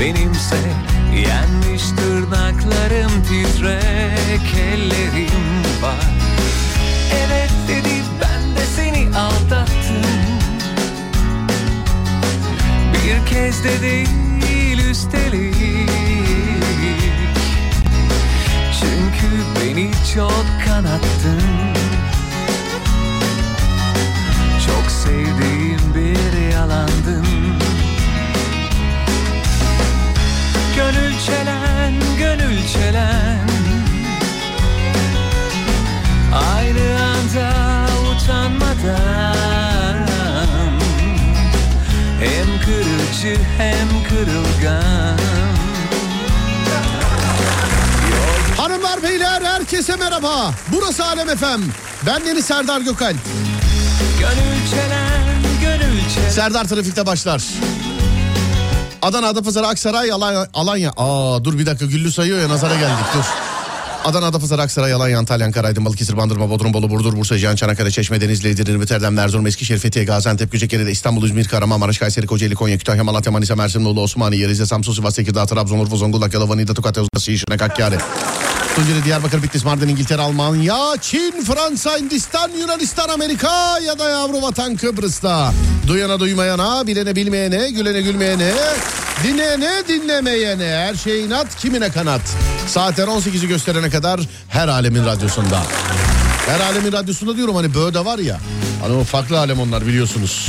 Benimse. Yenmiş tırnaklarım titrek ellerim var. Evet dedi ben de seni aldattım. Bir kez de değil üstelik. Çünkü beni çok kanattın. Çok sevdiğim bir yalandın Gönül çelen, gönül çelen Aynı anda utanmadan hem kırıcı hem kırılgan Hanımlar beyler herkese merhaba. Burası Alem Efem. Ben Deniz Serdar Gökalp. Gönül çelen, gönül çelen Serdar Trafik'te başlar. Adana, Adapazarı, Aksaray, Alanya, Alanya. Aa dur bir dakika Güllü sayıyor ya nazara geldik dur. Adana, Adapazarı, Aksaray, Alanya, Antalya, Ankara, Aydın, Balıkesir, Bandırma, Bodrum, Bolu, Burdur, Bursa, Cihan, Çanakkale, Çeşme, Denizli, Edirne, Rotterdam, Erzurum, Eskişehir, Fethiye, Gaziantep, Göcekere, İstanbul, İzmir, Kahramanmaraş, Kayseri, Kocaeli, Konya, Kütahya, Malatya, Manisa, Mersin, Muğla, Osmaniye, Rize, Samsun, Sivas, Tekirdağ, Trabzon, Urfa, Zonguldak, Yalova, Niğde, Tokat, Yozgat, Şişli, Hakkari. Tunceli, Diyarbakır, Bitlis, Mardin, İngiltere, Almanya, Çin, Fransa, Hindistan, Yunanistan, Amerika ya da yavru vatan Kıbrıs'ta. Duyana duymayana, bilene bilmeyene, gülene gülmeyene, dinleyene dinlemeyene, her şey inat kimine kanat. Saatler 18'i gösterene kadar her alemin radyosunda. Her alemin radyosunda diyorum hani böyle var ya. Hani o farklı alem onlar biliyorsunuz.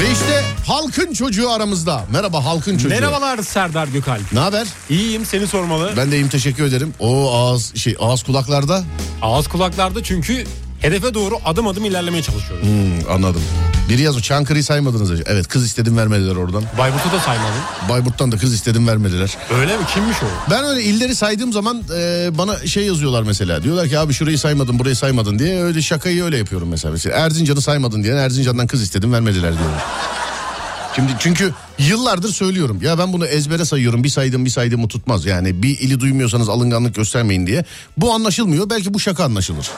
Ve işte halkın çocuğu aramızda. Merhaba halkın çocuğu. Merhabalar Serdar Gökalp. Ne haber? İyiyim seni sormalı. Ben de iyiyim teşekkür ederim. O ağız şey ağız kulaklarda. Ağız kulaklarda çünkü hedefe doğru adım adım ilerlemeye çalışıyoruz. Hmm, anladım. Biri yazıyor Çankırı'yı saymadınız. Evet kız istedim vermediler oradan. Bayburt'u da saymadın. Bayburt'tan da kız istedim vermediler. Öyle mi? Kimmiş o? Ben öyle illeri saydığım zaman e, bana şey yazıyorlar mesela. Diyorlar ki abi şurayı saymadın burayı saymadın diye öyle şakayı öyle yapıyorum mesela. mesela Erzincan'ı saymadın diye Erzincan'dan kız istedim vermediler diyorlar. Şimdi çünkü yıllardır söylüyorum. Ya ben bunu ezbere sayıyorum. Bir saydım bir saydığımı tutmaz. Yani bir ili duymuyorsanız alınganlık göstermeyin diye. Bu anlaşılmıyor. Belki bu şaka anlaşılır.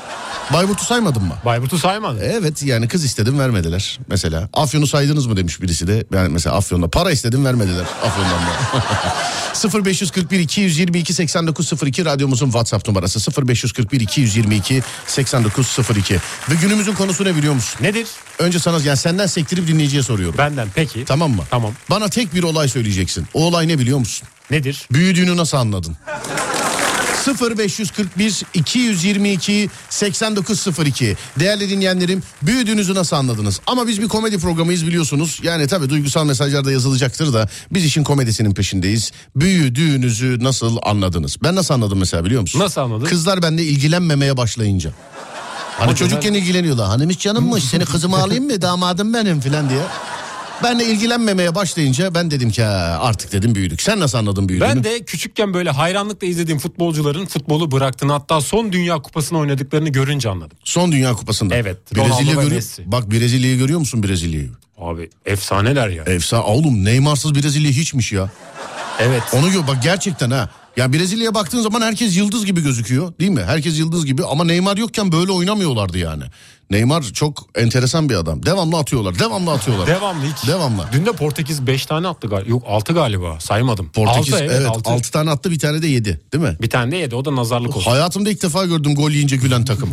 Bayburt'u saymadın mı? Bayburt'u saymadın. Evet yani kız istedim vermediler mesela. Afyon'u saydınız mı demiş birisi de. Yani mesela Afyon'da para istedim vermediler Afyon'dan da. 0541 222 8902 radyomuzun WhatsApp numarası 0541 222 8902. Ve günümüzün konusu ne biliyor musun? Nedir? Önce sana yani senden sektirip dinleyiciye soruyorum. Benden peki. Tamam mı? Tamam. Bana tek bir olay söyleyeceksin. O olay ne biliyor musun? Nedir? Büyüdüğünü nasıl anladın? 0541 222 8902 Değerli dinleyenlerim büyüdüğünüzü nasıl anladınız? Ama biz bir komedi programıyız biliyorsunuz. Yani tabii duygusal mesajlar da yazılacaktır da biz işin komedisinin peşindeyiz. Büyüdüğünüzü nasıl anladınız? Ben nasıl anladım mesela biliyor musun? Nasıl anladın? Kızlar bende ilgilenmemeye başlayınca. Hani çocukken ilgileniyorlar. Hanım hiç canımmış seni kızıma alayım mı damadım benim filan diye. Benle ilgilenmemeye başlayınca ben dedim ki "Ha, artık dedim büyüdük. Sen nasıl anladın büyüdüğünü? Ben de küçükken böyle hayranlıkla izlediğim futbolcuların futbolu bıraktığını hatta son dünya kupasını oynadıklarını görünce anladım. Son Dünya Kupası'nda. Evet, Brezilya görüyor. Messi. Bak Brezilya'yı görüyor musun Brezilya'yı? Abi efsaneler ya. Efsane. Oğlum Neymar'sız Brezilya hiçmiş ya. Evet. Onu gör bak gerçekten ha. Ya Brezilya'ya baktığın zaman herkes yıldız gibi gözüküyor değil mi? Herkes yıldız gibi ama Neymar yokken böyle oynamıyorlardı yani. Neymar çok enteresan bir adam. Devamlı atıyorlar. Devamlı atıyorlar. Devamlı hiç. Devamlı. Dün de Portekiz 5 tane attı galiba. Yok 6 galiba saymadım. Portekiz Altı, evet, evet, 6 altı. tane attı bir tane de yedi değil mi? Bir tane de yedi o da nazarlık olsun. Hayatımda ilk defa gördüm gol yiyince gülen takım.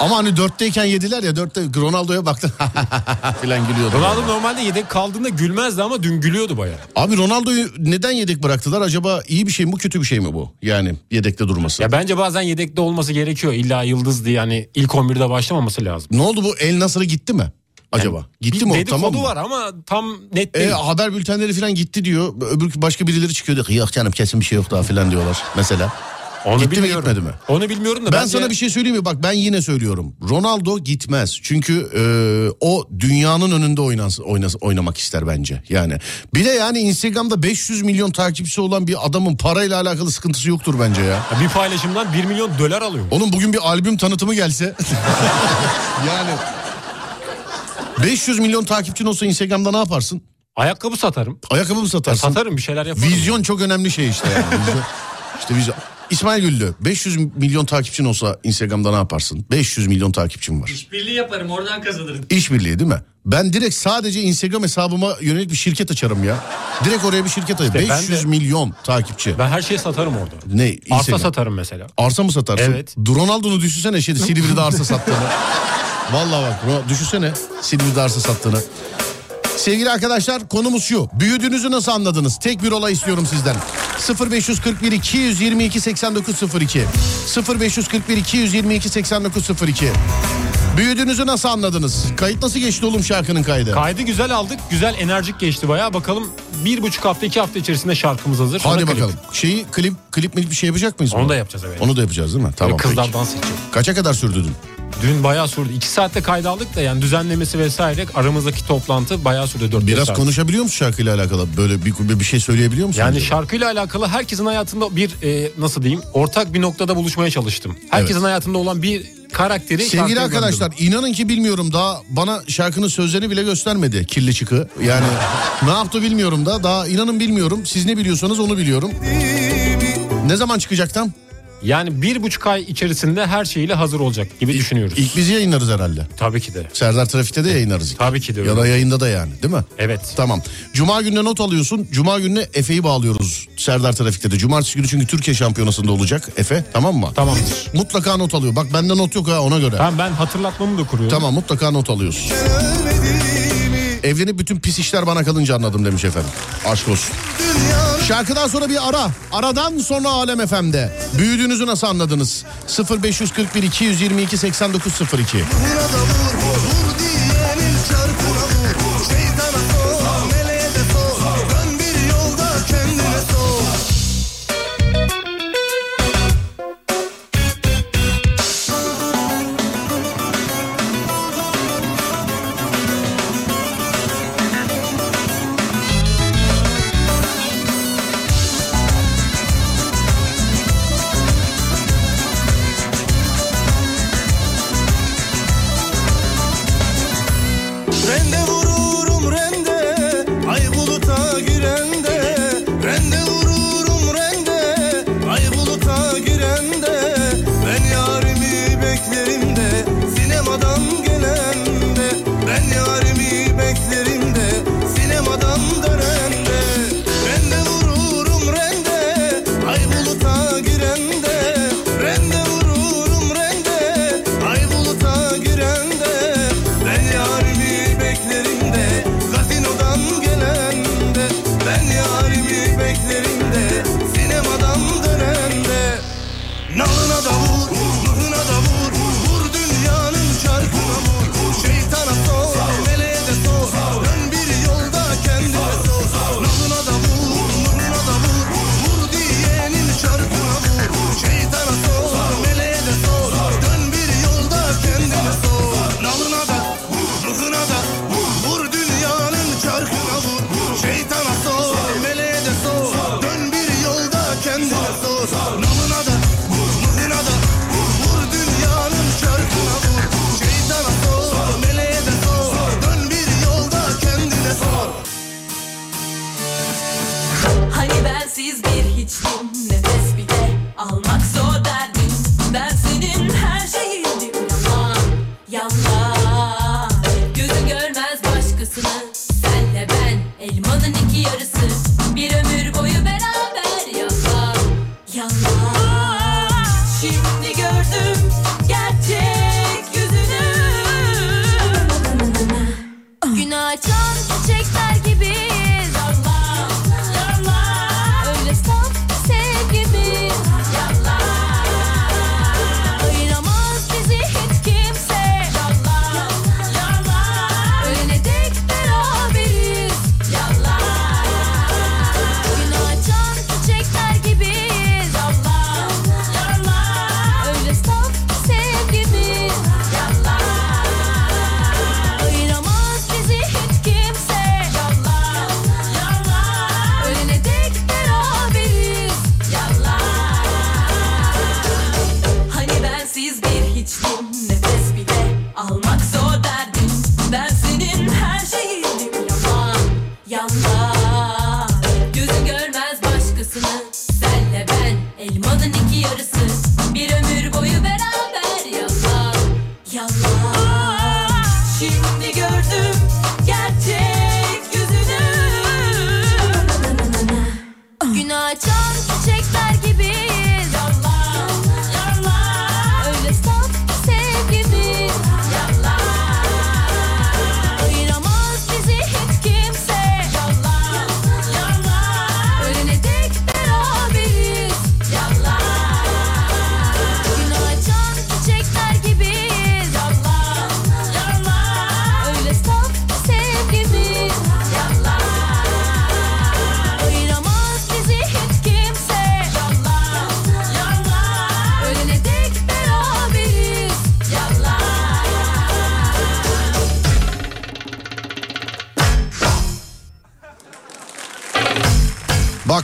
Ama hani dörtteyken yediler ya dörtte Ronaldo'ya baktım filan gülüyordu. Ronaldo normalde yedek kaldığında gülmezdi ama dün gülüyordu baya. Abi Ronaldo'yu neden yedek bıraktılar? Acaba iyi bir şey mi bu kötü bir şey mi bu? Yani yedekte durması. Ya bence bazen yedekte olması gerekiyor. İlla yıldız diye yani ilk 11'de başlamaması lazım. Ne oldu bu El Nasır'ı gitti mi? Acaba? gitti bir mi o? Tamam mı? var ama tam net E, değil. haber bültenleri falan gitti diyor. Öbür başka birileri çıkıyor diyor yok canım kesin bir şey yok daha falan diyorlar mesela. Onu gitti mi, bilmiyorum. gitmedi mi? Onu bilmiyorum da Ben bence- sana bir şey söyleyeyim mi? Bak ben yine söylüyorum. Ronaldo gitmez. Çünkü e, o dünyanın önünde oynas, oynas, oynamak ister bence. Yani bir de yani Instagram'da 500 milyon takipçisi olan bir adamın parayla alakalı sıkıntısı yoktur bence ya. Ya bir paylaşımdan 1 milyon dolar alıyor. Oğlum bugün bir albüm tanıtımı gelse. yani 500 milyon takipçin olsa Instagram'da ne yaparsın? Ayakkabı satarım. Ayakkabı mı Ya satarsın? satarım bir şeyler yaparım. Vizyon çok önemli şey işte. Yani. Vizyon, işte vizyon. İsmail Güllü 500 milyon takipçin olsa Instagram'da ne yaparsın? 500 milyon takipçim var. İşbirliği yaparım oradan kazanırım. İşbirliği değil mi? Ben direkt sadece Instagram hesabıma yönelik bir şirket açarım ya. Direkt oraya bir şirket açarım. İşte ben 500 de- milyon takipçi. Ben her şeyi satarım orada. Ne? Arsa Instagram. satarım mesela. Arsa mı satarsın? Evet. Ronaldo'nu düşünsene şeyde Silivri'de arsa sattığını. Vallahi bak düşünsene Silivri'de arsa sattığını. Sevgili arkadaşlar konumuz şu. Büyüdüğünüzü nasıl anladınız? Tek bir olay istiyorum sizden. 0541 222 8902 0541 222 8902 Büyüdüğünüzü nasıl anladınız? Kayıt nasıl geçti oğlum şarkının kaydı? Kaydı güzel aldık. Güzel enerjik geçti bayağı. Bakalım bir buçuk hafta iki hafta içerisinde şarkımız hazır. Sonra Hadi klip. bakalım. Şeyi klip klip mi bir şey yapacak mıyız? Onu buna? da yapacağız evet. Onu da yapacağız değil mi? Tamam. Kızlar peki. dans edecek. Kaça kadar sürdü dün? Dün bayağı sürdü. İki saatte kayda da yani düzenlemesi vesaire aramızdaki toplantı bayağı sürdü. Dört beş Biraz saat. konuşabiliyor musun şarkıyla alakalı? Böyle bir, bir şey söyleyebiliyor musun? Yani acaba? şarkıyla alakalı herkesin hayatında bir e, nasıl diyeyim ortak bir noktada buluşmaya çalıştım. Herkesin Evet. hayatında olan bir karakteri Sevgili arkadaşlar gönderdim. inanın ki bilmiyorum daha bana şarkının sözlerini bile göstermedi kirli çıkı. Yani ne yaptı bilmiyorum da daha inanın bilmiyorum. Siz ne biliyorsanız onu biliyorum. Ne zaman çıkacak tam? Yani bir buçuk ay içerisinde her şeyle hazır olacak gibi düşünüyoruz. İlk bizi yayınlarız herhalde. Tabii ki de. Serdar Trafik'te de yayınlarız. ilk. Tabii ki de öyle. Ya da yayında da yani değil mi? Evet. Tamam. Cuma gününe not alıyorsun. Cuma gününe Efe'yi bağlıyoruz Serdar Trafik'te de. Cumartesi günü çünkü Türkiye şampiyonasında olacak Efe. Tamam mı? Tamamdır. Mutlaka not alıyor. Bak bende not yok ha ona göre. Tamam ben hatırlatmamı da kuruyorum. Tamam mutlaka not alıyorsun. Evlenip bütün pis işler bana kalınca anladım demiş efendim. Aşk olsun. Şarkıdan sonra bir ara. Aradan sonra Alem FM'de. Büyüdüğünüzü nasıl anladınız? 0541 222 8902. Vur vur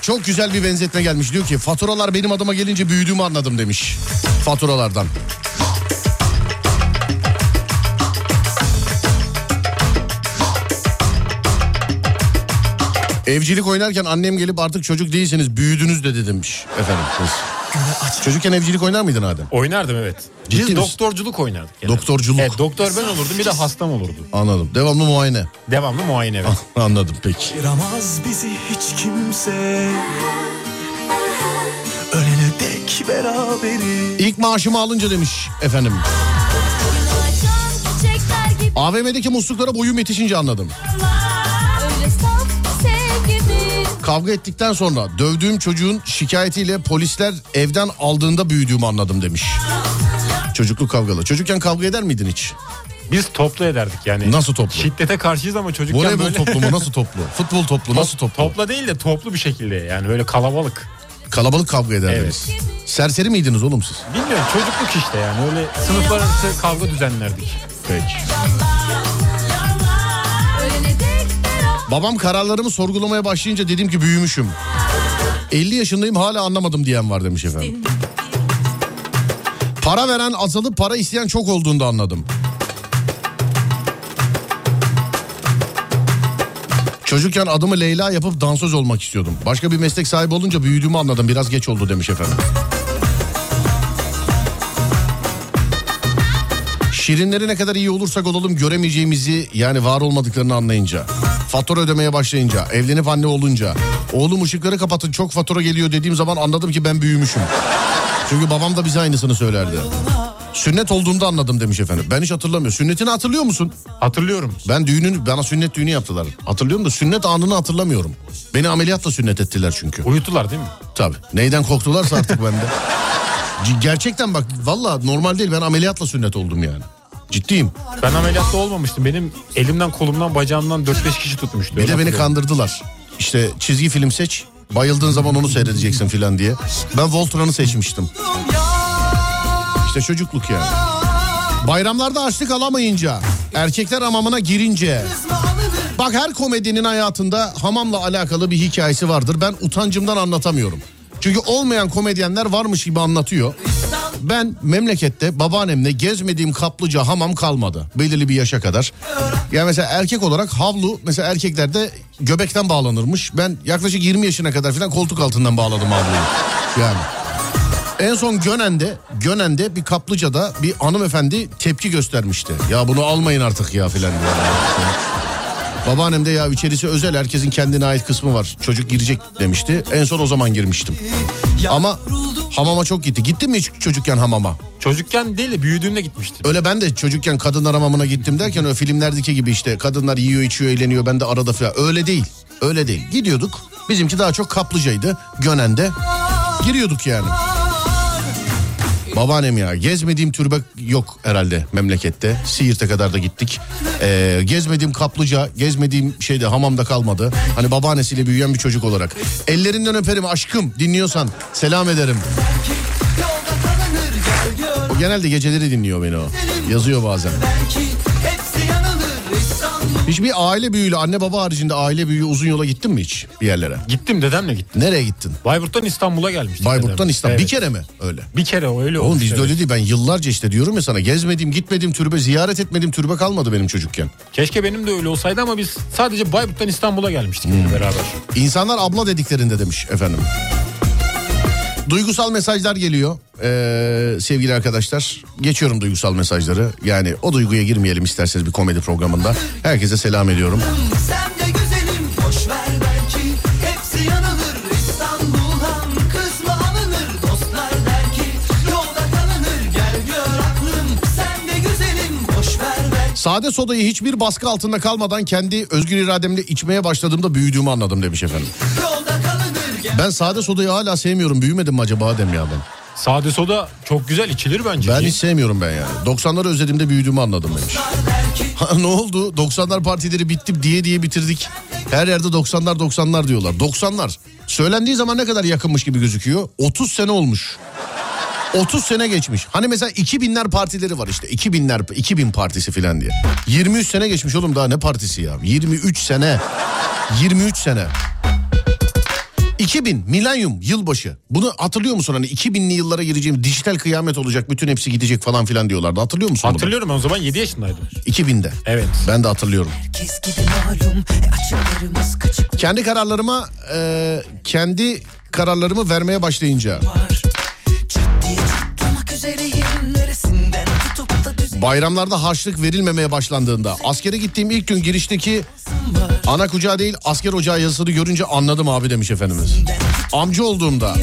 çok güzel bir benzetme gelmiş. Diyor ki faturalar benim adıma gelince büyüdüğümü anladım demiş. Faturalardan. Evcilik oynarken annem gelip artık çocuk değilseniz büyüdünüz dedi demiş efendim. Çocukken evcilik oynar mıydın Adem? Oynardım evet. Ciddi Biz misin? doktorculuk oynardık. genelde. Doktorculuk. Evet doktor ben olurdum bir de hastam olurdu. Anladım. Devamlı muayene. Devamlı muayene evet. Anladım peki. Ayıramaz bizi hiç kimse Ölene dek beraberiz İlk maaşımı alınca demiş efendim. AVM'deki musluklara boyum yetişince anladım. Kavga ettikten sonra dövdüğüm çocuğun şikayetiyle polisler evden aldığında büyüdüğümü anladım demiş. Çocukluk kavgalı. Çocukken kavga eder miydin hiç? Biz toplu ederdik yani. Nasıl toplu? Şiddete karşıyız ama çocukken Voleybol böyle... toplumu nasıl toplu? Futbol toplu nasıl toplu? Topla değil de toplu bir şekilde yani böyle kalabalık. Kalabalık kavga ederdiniz. Serseri miydiniz oğlum siz? Bilmiyorum çocukluk işte yani öyle sınıflar arası kavga düzenlerdik. Peki. Babam kararlarımı sorgulamaya başlayınca dedim ki büyümüşüm. 50 yaşındayım hala anlamadım diyen var demiş efendim. Para veren azalıp para isteyen çok olduğunda anladım. Çocukken adımı Leyla yapıp dansöz olmak istiyordum. Başka bir meslek sahibi olunca büyüdüğümü anladım. Biraz geç oldu demiş efendim. Şirinleri ne kadar iyi olursak olalım göremeyeceğimizi yani var olmadıklarını anlayınca. Fatura ödemeye başlayınca, evlenip anne olunca. Oğlum ışıkları kapatın çok fatura geliyor dediğim zaman anladım ki ben büyümüşüm. Çünkü babam da bize aynısını söylerdi. Sünnet olduğumda anladım demiş efendim. Ben hiç hatırlamıyorum. Sünnetini hatırlıyor musun? Hatırlıyorum. Ben düğünün bana sünnet düğünü yaptılar. Hatırlıyorum da sünnet anını hatırlamıyorum. Beni ameliyatla sünnet ettiler çünkü. Uyuttular değil mi? Tabii. Neyden korktularsa artık bende. Gerçekten bak valla normal değil ben ameliyatla sünnet oldum yani. Ciddiyim. Ben ameliyatta olmamıştım. Benim elimden kolumdan bacağımdan 4-5 kişi tutmuştu. Bir Öyle de beni hatırlıyorum. kandırdılar. İşte çizgi film seç. Bayıldığın zaman onu seyredeceksin filan diye. Ben Voltran'ı seçmiştim. İşte çocukluk yani. Bayramlarda açlık alamayınca, erkekler hamamına girince. Bak her komedinin hayatında hamamla alakalı bir hikayesi vardır. Ben utancımdan anlatamıyorum. Çünkü olmayan komedyenler varmış gibi anlatıyor. Ben memlekette babaannemle gezmediğim kaplıca hamam kalmadı. Belirli bir yaşa kadar. Yani mesela erkek olarak havlu mesela erkeklerde göbekten bağlanırmış. Ben yaklaşık 20 yaşına kadar falan koltuk altından bağladım havluyu. Yani. En son Gönen'de, Gönen'de bir kaplıcada bir hanımefendi tepki göstermişti. Ya bunu almayın artık ya filan diye. Babaannem de ya içerisi özel herkesin kendine ait kısmı var. Çocuk girecek demişti. En son o zaman girmiştim. Ama hamama çok gitti. Gittin mi hiç çocukken hamama? Çocukken değil de büyüdüğümde gitmiştim. Öyle ben de çocukken kadınlar hamamına gittim derken öyle filmlerdeki gibi işte kadınlar yiyor içiyor eğleniyor ben de arada falan. Öyle değil. Öyle değil. Gidiyorduk. Bizimki daha çok kaplıcaydı. Gönen'de. Giriyorduk yani. Babaannem ya gezmediğim türbe yok herhalde memlekette. Siirt'e kadar da gittik. Ee, gezmediğim kaplıca, gezmediğim şeyde hamamda kalmadı. Hani babaannesiyle büyüyen bir çocuk olarak. Ellerinden öperim aşkım dinliyorsan selam ederim. O genelde geceleri dinliyor beni o. Yazıyor bazen. Hiçbir aile büyüğüyle anne baba haricinde aile büyüğü uzun yola gittin mi hiç bir yerlere? Gittim dedemle gittim. Nereye gittin? Bayburt'tan İstanbul'a gelmiştik. Bayburt'tan. İstanbul. Evet. Bir kere mi öyle? Bir kere öyle Oğlum bizde evet. öyle değil. Ben yıllarca işte diyorum ya sana gezmediğim, gitmediğim türbe, ziyaret etmediğim türbe kalmadı benim çocukken. Keşke benim de öyle olsaydı ama biz sadece Bayburt'tan İstanbul'a gelmiştik Hmm. beraber. İnsanlar abla dediklerinde demiş efendim. Duygusal mesajlar geliyor ee, sevgili arkadaşlar. Geçiyorum duygusal mesajları. Yani o duyguya girmeyelim isterseniz bir komedi programında. Herkese selam ediyorum. Sen de güzelim boş ver belki Hepsi yanılır İstanbul'dan Kız mı alınır dostlar der ki Yolda kalınır gel gör aklım Sen de güzelim boş ver belki Sade sodayı hiçbir baskı altında kalmadan kendi özgür irademle içmeye başladığımda büyüdüğümü anladım demiş efendim. Yolda Ben sade sodayı hala sevmiyorum. Büyümedim mi acaba Adem ya ben? Sade soda çok güzel içilir bence. Ben hiç sevmiyorum ben yani. 90'ları özlediğimde büyüdüğümü anladım demiş. Ha, ne oldu? 90'lar partileri bitti diye diye bitirdik. Her yerde 90'lar 90'lar diyorlar. 90'lar söylendiği zaman ne kadar yakınmış gibi gözüküyor. 30 sene olmuş. 30 sene geçmiş. Hani mesela 2000'ler partileri var işte. 2000'ler 2000 partisi falan diye. 23 sene geçmiş oğlum daha ne partisi ya? 23 sene. 23 sene. 2000 milenyum yılbaşı. Bunu hatırlıyor musun hani 2000'li yıllara gireceğim dijital kıyamet olacak bütün hepsi gidecek falan filan diyorlardı. Hatırlıyor musun bunu? Hatırlıyorum ben o zaman 7 yaşındaydım. 2000'de. Evet. Ben de hatırlıyorum. Herkes gibi malum e, Kendi kararlarıma e, kendi kararlarımı vermeye başlayınca var bayramlarda harçlık verilmemeye başlandığında askere gittiğim ilk gün girişteki ana kucağı değil asker ocağı yazısını görünce anladım abi demiş efendimiz. Amca olduğumda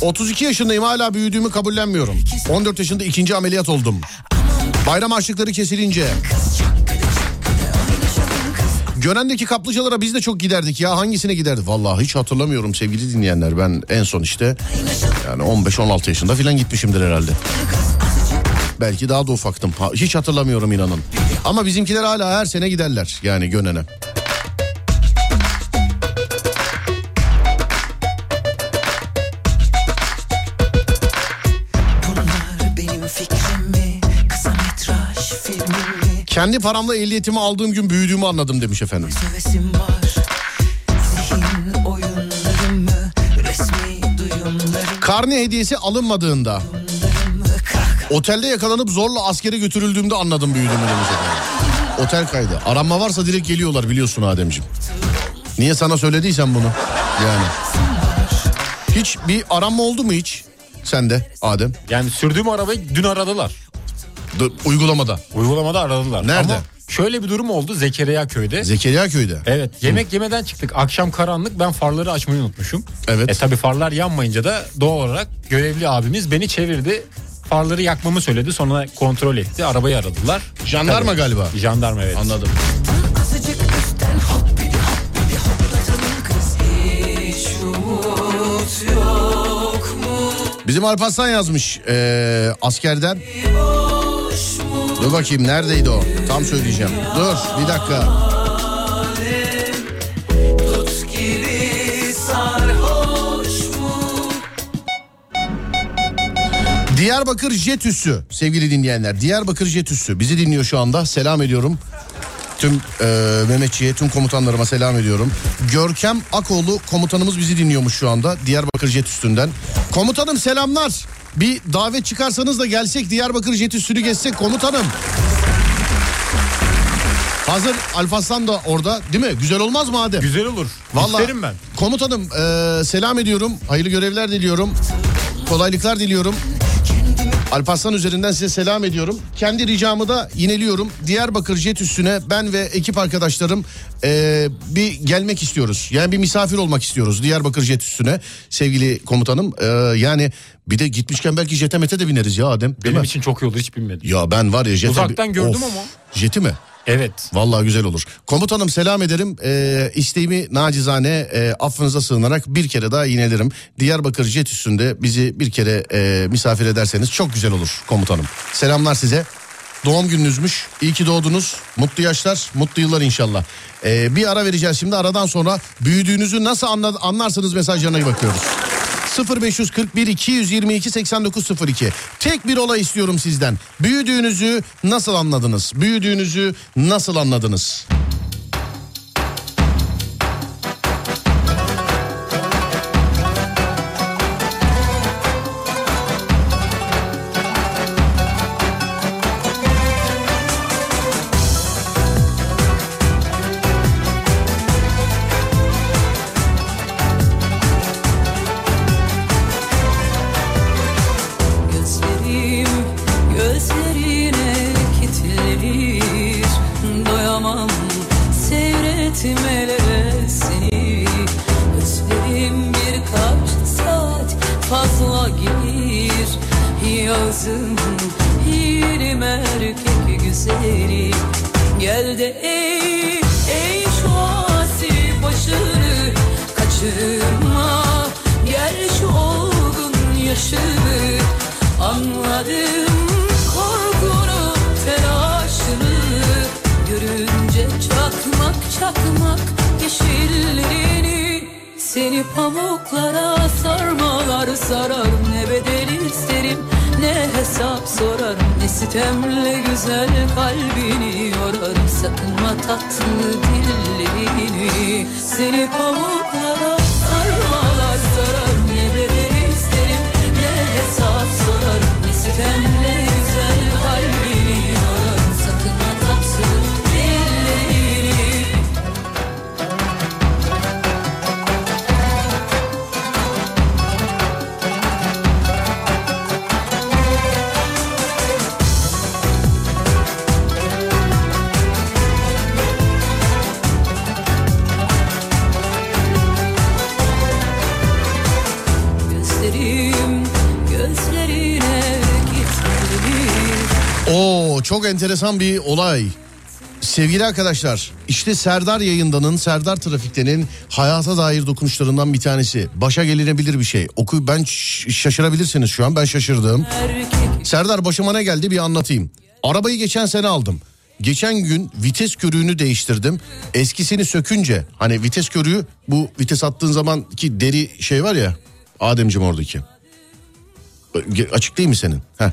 32 yaşındayım hala büyüdüğümü kabullenmiyorum. 14 yaşında ikinci ameliyat oldum. Bayram harçlıkları kesilince Gönen'deki kaplıcalara biz de çok giderdik ya hangisine giderdik? Vallahi hiç hatırlamıyorum sevgili dinleyenler. Ben en son işte yani 15-16 yaşında falan gitmişimdir herhalde. Belki daha da ufaktım. Hiç hatırlamıyorum inanın. Ama bizimkiler hala her sene giderler yani Gönen'e. Kendi paramla ehliyetimi aldığım gün büyüdüğümü anladım demiş efendim. Karne hediyesi alınmadığında otelde yakalanıp zorla askere götürüldüğümde anladım büyüdüğümü demiş efendim. Otel kaydı. Aranma varsa direkt geliyorlar biliyorsun Ademciğim. Niye sana söylediysem bunu? Yani. Hiç bir aranma oldu mu hiç? Sende Adem. Yani sürdüğüm arabayı dün aradılar. D- uygulamada. Uygulamada aradılar. Nerede? Ama şöyle bir durum oldu Zekeriya köyde. Zekeriya köyde. Evet yemek yemeden çıktık. Akşam karanlık ben farları açmayı unutmuşum. Evet. E tabi farlar yanmayınca da doğal olarak görevli abimiz beni çevirdi. Farları yakmamı söyledi sonra kontrol etti. Arabayı aradılar. Jandarma Tabii. galiba. Jandarma evet. Anladım. Bizim Alparslan yazmış ee, askerden. Dur bakayım neredeydi o? Tam söyleyeceğim. Dur bir dakika. Diyarbakır Jet Üssü sevgili dinleyenler. Diyarbakır Jet Üssü bizi dinliyor şu anda. Selam ediyorum. Tüm e, Mehmetçiğe, tüm komutanlarıma selam ediyorum. Görkem Akoğlu komutanımız bizi dinliyormuş şu anda. Diyarbakır Jet Üssü'nden. Komutanım selamlar. Bir davet çıkarsanız da gelsek Diyarbakır jet üstünü geçsek komutanım. Hazır Alparslan da orada değil mi? Güzel olmaz mı Adem? Güzel olur. Vallahi İsterim ben. Komutanım eee, selam ediyorum. Hayırlı görevler diliyorum. Kolaylıklar diliyorum. Alparslan üzerinden size selam ediyorum. Kendi ricamı da yineliyorum. Diyarbakır jet üstüne ben ve ekip arkadaşlarım eee, bir gelmek istiyoruz. Yani bir misafir olmak istiyoruz Diyarbakır jet üstüne sevgili komutanım. Eee, yani bir de gitmişken belki jete mete de bineriz ya Adem. Benim mi? için çok olur hiç bilmedim. Ya ben var ya jete... Uzaktan gördüm Of, ama. Jeti mi? Evet. Vallahi güzel olur. Komutanım selam ederim. Ee, isteğimi nacizane e, affınıza sığınarak bir kere daha yinelerim. Diyarbakır jet üstünde bizi bir kere e, misafir ederseniz çok güzel olur komutanım. Selamlar size. Doğum gününüzmüş. İyi ki doğdunuz. Mutlu yaşlar, mutlu yıllar inşallah. Ee, bir ara vereceğiz şimdi. Aradan sonra büyüdüğünüzü nasıl anla, anlarsınız mesajlarına bakıyoruz. 0541 222 8902. Tek bir olay istiyorum sizden. Büyüdüğünüzü nasıl anladınız? Büyüdüğünüzü nasıl anladınız? Yazım yerim erkek güzeli. Gel de ey, ey şu asi başını kaçırma. Gel şu olgun yaşını Anladım korkunu telaşını. Görünce çakmak çakmak yeşillerini Seni pamuklara sarmalar sarar Ne bedel isterim ne hesap sorarım Ne sitemle güzel kalbini yorarım Sakınma tatlı dillerini. Seni pamuklara sarmalar sarar Ne bedel isterim ne hesap sorarım Ne sitemle çok enteresan bir olay. Sevgili arkadaşlar işte Serdar yayındanın Serdar Trafik'tenin hayata dair dokunuşlarından bir tanesi. Başa gelinebilir bir şey. Oku ben şaşırabilirsiniz şu an ben şaşırdım. Serdar başıma ne geldi bir anlatayım. Arabayı geçen sene aldım. Geçen gün vites körüğünü değiştirdim. Eskisini sökünce hani vites körüğü bu vites attığın zaman ki deri şey var ya Ademciğim oradaki. Açık değil mi senin? Heh.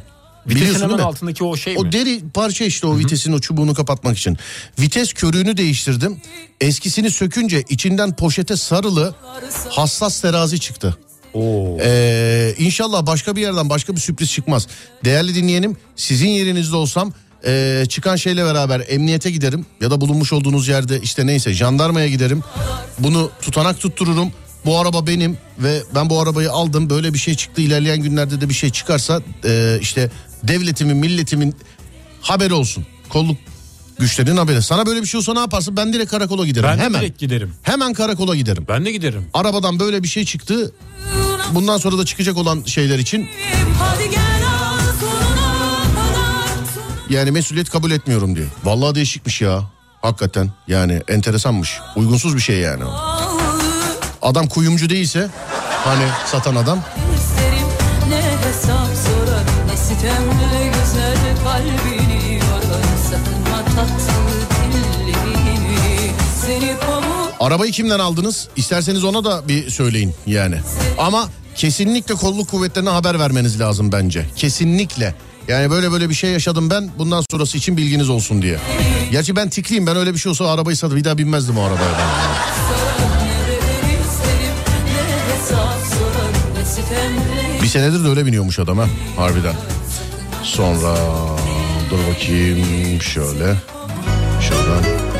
Vitesin hemen altındaki o şey O mi? deri parça işte o vitesin o çubuğunu kapatmak için. Vites körüğünü değiştirdim. Eskisini sökünce içinden poşete sarılı hassas terazi çıktı. Oo. Ee, inşallah başka bir yerden başka bir sürpriz çıkmaz. Değerli dinleyenim sizin yerinizde olsam ee, çıkan şeyle beraber emniyete giderim ya da bulunmuş olduğunuz yerde işte neyse jandarmaya giderim. Bunu tutanak tuttururum. Bu araba benim ve ben bu arabayı aldım böyle bir şey çıktı ilerleyen günlerde de bir şey çıkarsa ee, işte devletimin milletimin haberi olsun. Kolluk güçlerinin haberi. Sana böyle bir şey olsa ne yaparsın? Ben direkt karakola giderim. Ben de Hemen. direkt giderim. Hemen karakola giderim. Ben de giderim. Arabadan böyle bir şey çıktı. Bundan sonra da çıkacak olan şeyler için yani mesuliyet kabul etmiyorum diyor. Vallahi değişikmiş ya. Hakikaten yani enteresanmış. Uygunsuz bir şey yani. Adam kuyumcu değilse hani satan adam Arabayı kimden aldınız? İsterseniz ona da bir söyleyin yani. Ama kesinlikle kolluk kuvvetlerine haber vermeniz lazım bence. Kesinlikle. Yani böyle böyle bir şey yaşadım ben bundan sonrası için bilginiz olsun diye. Gerçi ben tikliyim ben öyle bir şey olsa arabayı satıp bir daha binmezdim o arabaya ben. Bir senedir de öyle biniyormuş adam ha harbiden. Sonra dur bakayım şöyle. Şuradan.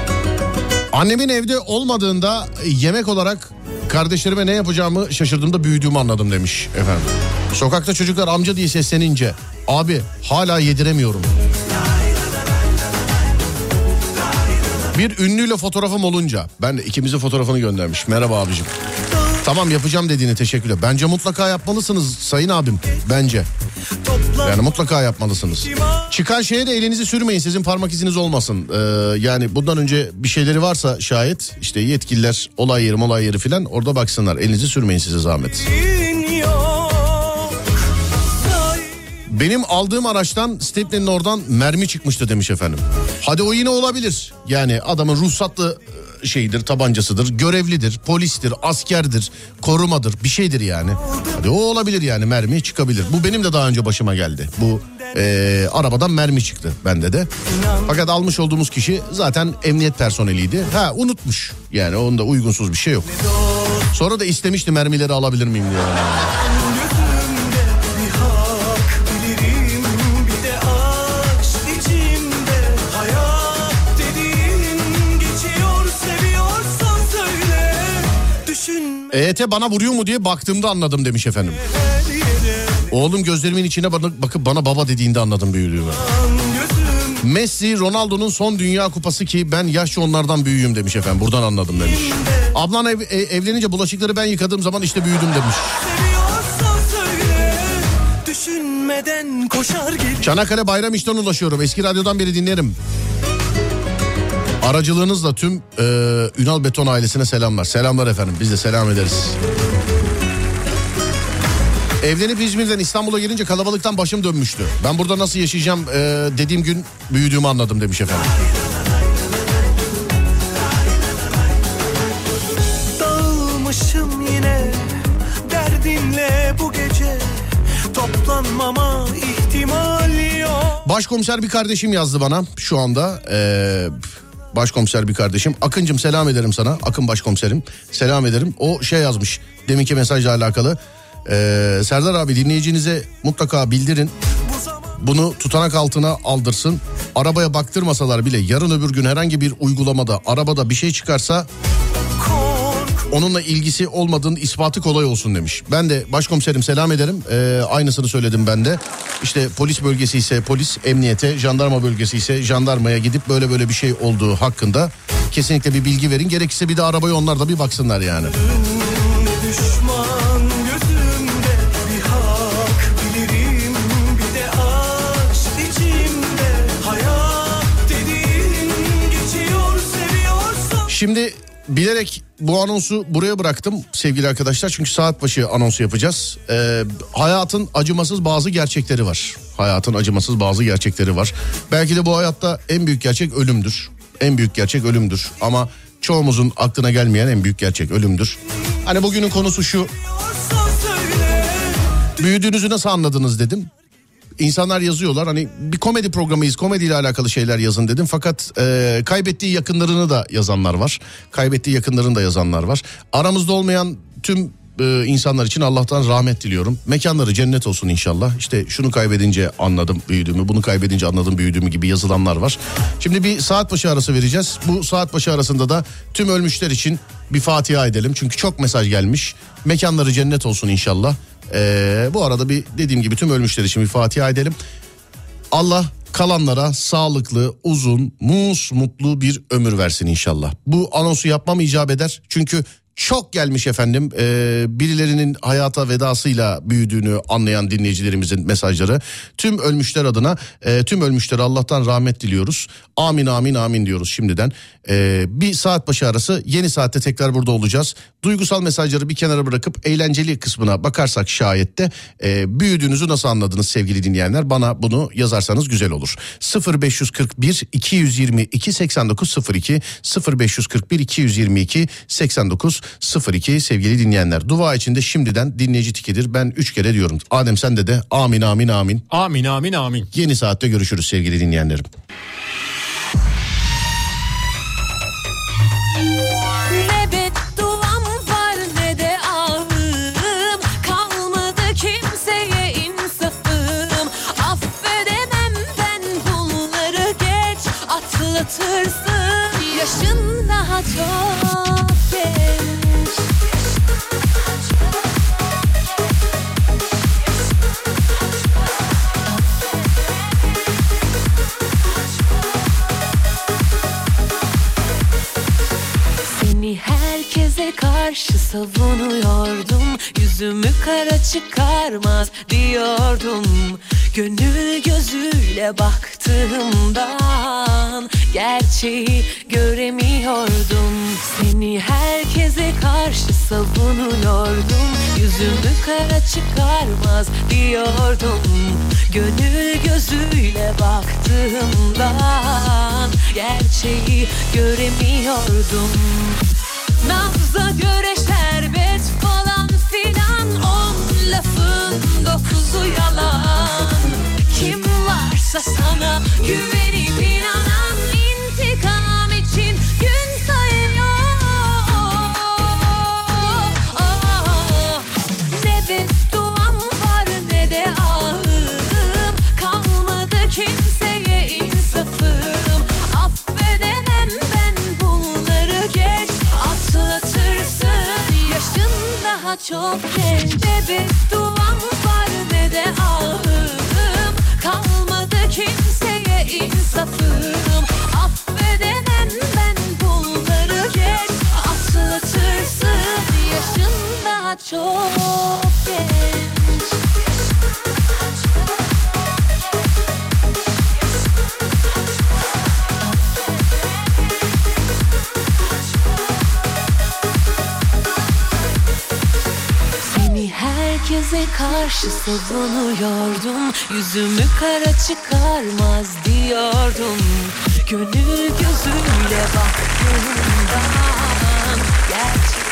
Annemin evde olmadığında yemek olarak kardeşlerime ne yapacağımı şaşırdığımda büyüdüğümü anladım demiş efendim. Sokakta çocuklar amca diye seslenince abi hala yediremiyorum. Bir ünlüyle fotoğrafım olunca ben de ikimizin fotoğrafını göndermiş. Merhaba abicim. Tamam yapacağım dediğine teşekkürler. Bence mutlaka yapmalısınız sayın abim. Bence. Yani mutlaka yapmalısınız. Çıkan şeye de elinizi sürmeyin sizin parmak iziniz olmasın. Ee, yani bundan önce bir şeyleri varsa şayet işte yetkililer olay yeri olay yeri filan orada baksınlar. Elinizi sürmeyin size zahmet. Benim aldığım araçtan Stepney'nin oradan mermi çıkmıştı demiş efendim. Hadi o yine olabilir. Yani adamın ruhsatlı şeyidir, tabancasıdır, görevlidir, polistir, askerdir, korumadır, bir şeydir yani. Hadi o olabilir yani mermi çıkabilir. Bu benim de daha önce başıma geldi. Bu e, arabadan mermi çıktı bende de. Fakat almış olduğumuz kişi zaten emniyet personeliydi. Ha unutmuş. Yani onda uygunsuz bir şey yok. Sonra da istemişti mermileri alabilir miyim diye. EYT bana vuruyor mu diye baktığımda anladım demiş efendim. Oğlum gözlerimin içine bakıp bana baba dediğinde anladım büyüdüğümü. Messi Ronaldo'nun son dünya kupası ki ben yaşça onlardan büyüğüm demiş efendim. Buradan anladım demiş. Ablan ev- e- evlenince bulaşıkları ben yıkadığım zaman işte büyüdüm demiş. Çanakkale Bayram işten ulaşıyorum. Eski radyodan beri dinlerim. Aracılığınızla tüm e, Ünal Beton ailesine selamlar. Selamlar efendim. Biz de selam ederiz. Evlenip İzmir'den İstanbul'a gelince kalabalıktan başım dönmüştü. Ben burada nasıl yaşayacağım e, dediğim gün büyüdüğümü anladım demiş efendim. Dağılmışım yine derdinle bu gece Toplanmama ihtimal yok Başkomiser bir kardeşim yazdı bana şu anda. Ee, başkomiser bir kardeşim. Akıncım selam ederim sana. Akın başkomiserim. Selam ederim. O şey yazmış. Deminki mesajla alakalı. Ee, Serdar abi dinleyicinize mutlaka bildirin. Bunu tutanak altına aldırsın. Arabaya baktırmasalar bile yarın öbür gün herhangi bir uygulamada arabada bir şey çıkarsa onunla ilgisi olmadığının ispatı kolay olsun demiş. Ben de başkomiserim selam ederim. Ee, aynısını söyledim ben de. İşte polis bölgesi ise polis, emniyete, jandarma bölgesi ise jandarmaya gidip böyle böyle bir şey olduğu hakkında kesinlikle bir bilgi verin. Gerekirse bir de arabaya onlar da bir baksınlar yani. Düşman gözümde bir hak bilirim bir de aşk içimde hayat dediğin geçiyor seviyorsan Şimdi bilerek bu anonsu buraya bıraktım sevgili arkadaşlar. Çünkü saat başı anonsu yapacağız. Ee, hayatın acımasız bazı gerçekleri var. Hayatın acımasız bazı gerçekleri var. Belki de bu hayatta en büyük gerçek ölümdür. En büyük gerçek ölümdür. Ama çoğumuzun aklına gelmeyen en büyük gerçek ölümdür. Hani bugünün konusu şu. Büyüdüğünüzü nasıl anladınız dedim. İnsanlar yazıyorlar hani bir komedi programıyız komediyle alakalı şeyler yazın dedim. Fakat e, kaybettiği yakınlarını da yazanlar var. Kaybettiği yakınlarını da yazanlar var. Aramızda olmayan tüm e, insanlar için Allah'tan rahmet diliyorum. Mekanları cennet olsun inşallah. İşte şunu kaybedince anladım büyüdüğümü, bunu kaybedince anladım büyüdüğümü gibi yazılanlar var. Şimdi bir saat başı arası vereceğiz. Bu saat başı arasında da tüm ölmüşler için bir Fatiha edelim. Çünkü çok mesaj gelmiş. Mekanları cennet olsun inşallah. Ee, bu arada bir dediğim gibi tüm ölmüşler için bir Fatiha edelim. Allah kalanlara sağlıklı, uzun, mus mutlu bir ömür versin inşallah. Bu anonsu yapmam icap eder. Çünkü çok gelmiş efendim Ee, birilerinin hayata vedasıyla büyüdüğünü anlayan dinleyicilerimizin mesajları. Tüm ölmüşler adına e, tüm ölmüşlere Allah'tan rahmet diliyoruz. Amin amin amin diyoruz şimdiden. Ee, bir saat başı arası yeni saatte tekrar burada olacağız. Duygusal mesajları bir kenara bırakıp eğlenceli kısmına bakarsak şayet de e, büyüdüğünüzü nasıl anladınız sevgili dinleyenler? Bana bunu yazarsanız güzel olur. 0541 222 8902 0541 222 02 sevgili dinleyenler. Dua içinde şimdiden dinleyici tikidir. Ben 3 kere diyorum. Adem sen de de amin amin amin. Amin amin amin. Yeni saatte görüşürüz sevgili dinleyenlerim. Yaşın daha çok ahım Kalmadı kimseye savunuyordum. Yüzümü kara çıkarmaz diyordum. Gönül gözüyle baktığımdan Gerçeği göremiyordum. Seni herkese karşı savunuyordum. Yüzümü kara çıkarmaz diyordum. Gönül gözüyle baktığımdan Gerçeği göremiyordum Nabza göre şerbet falan filan. On lafın dokuzu yalan. Kim varsa sana güvenip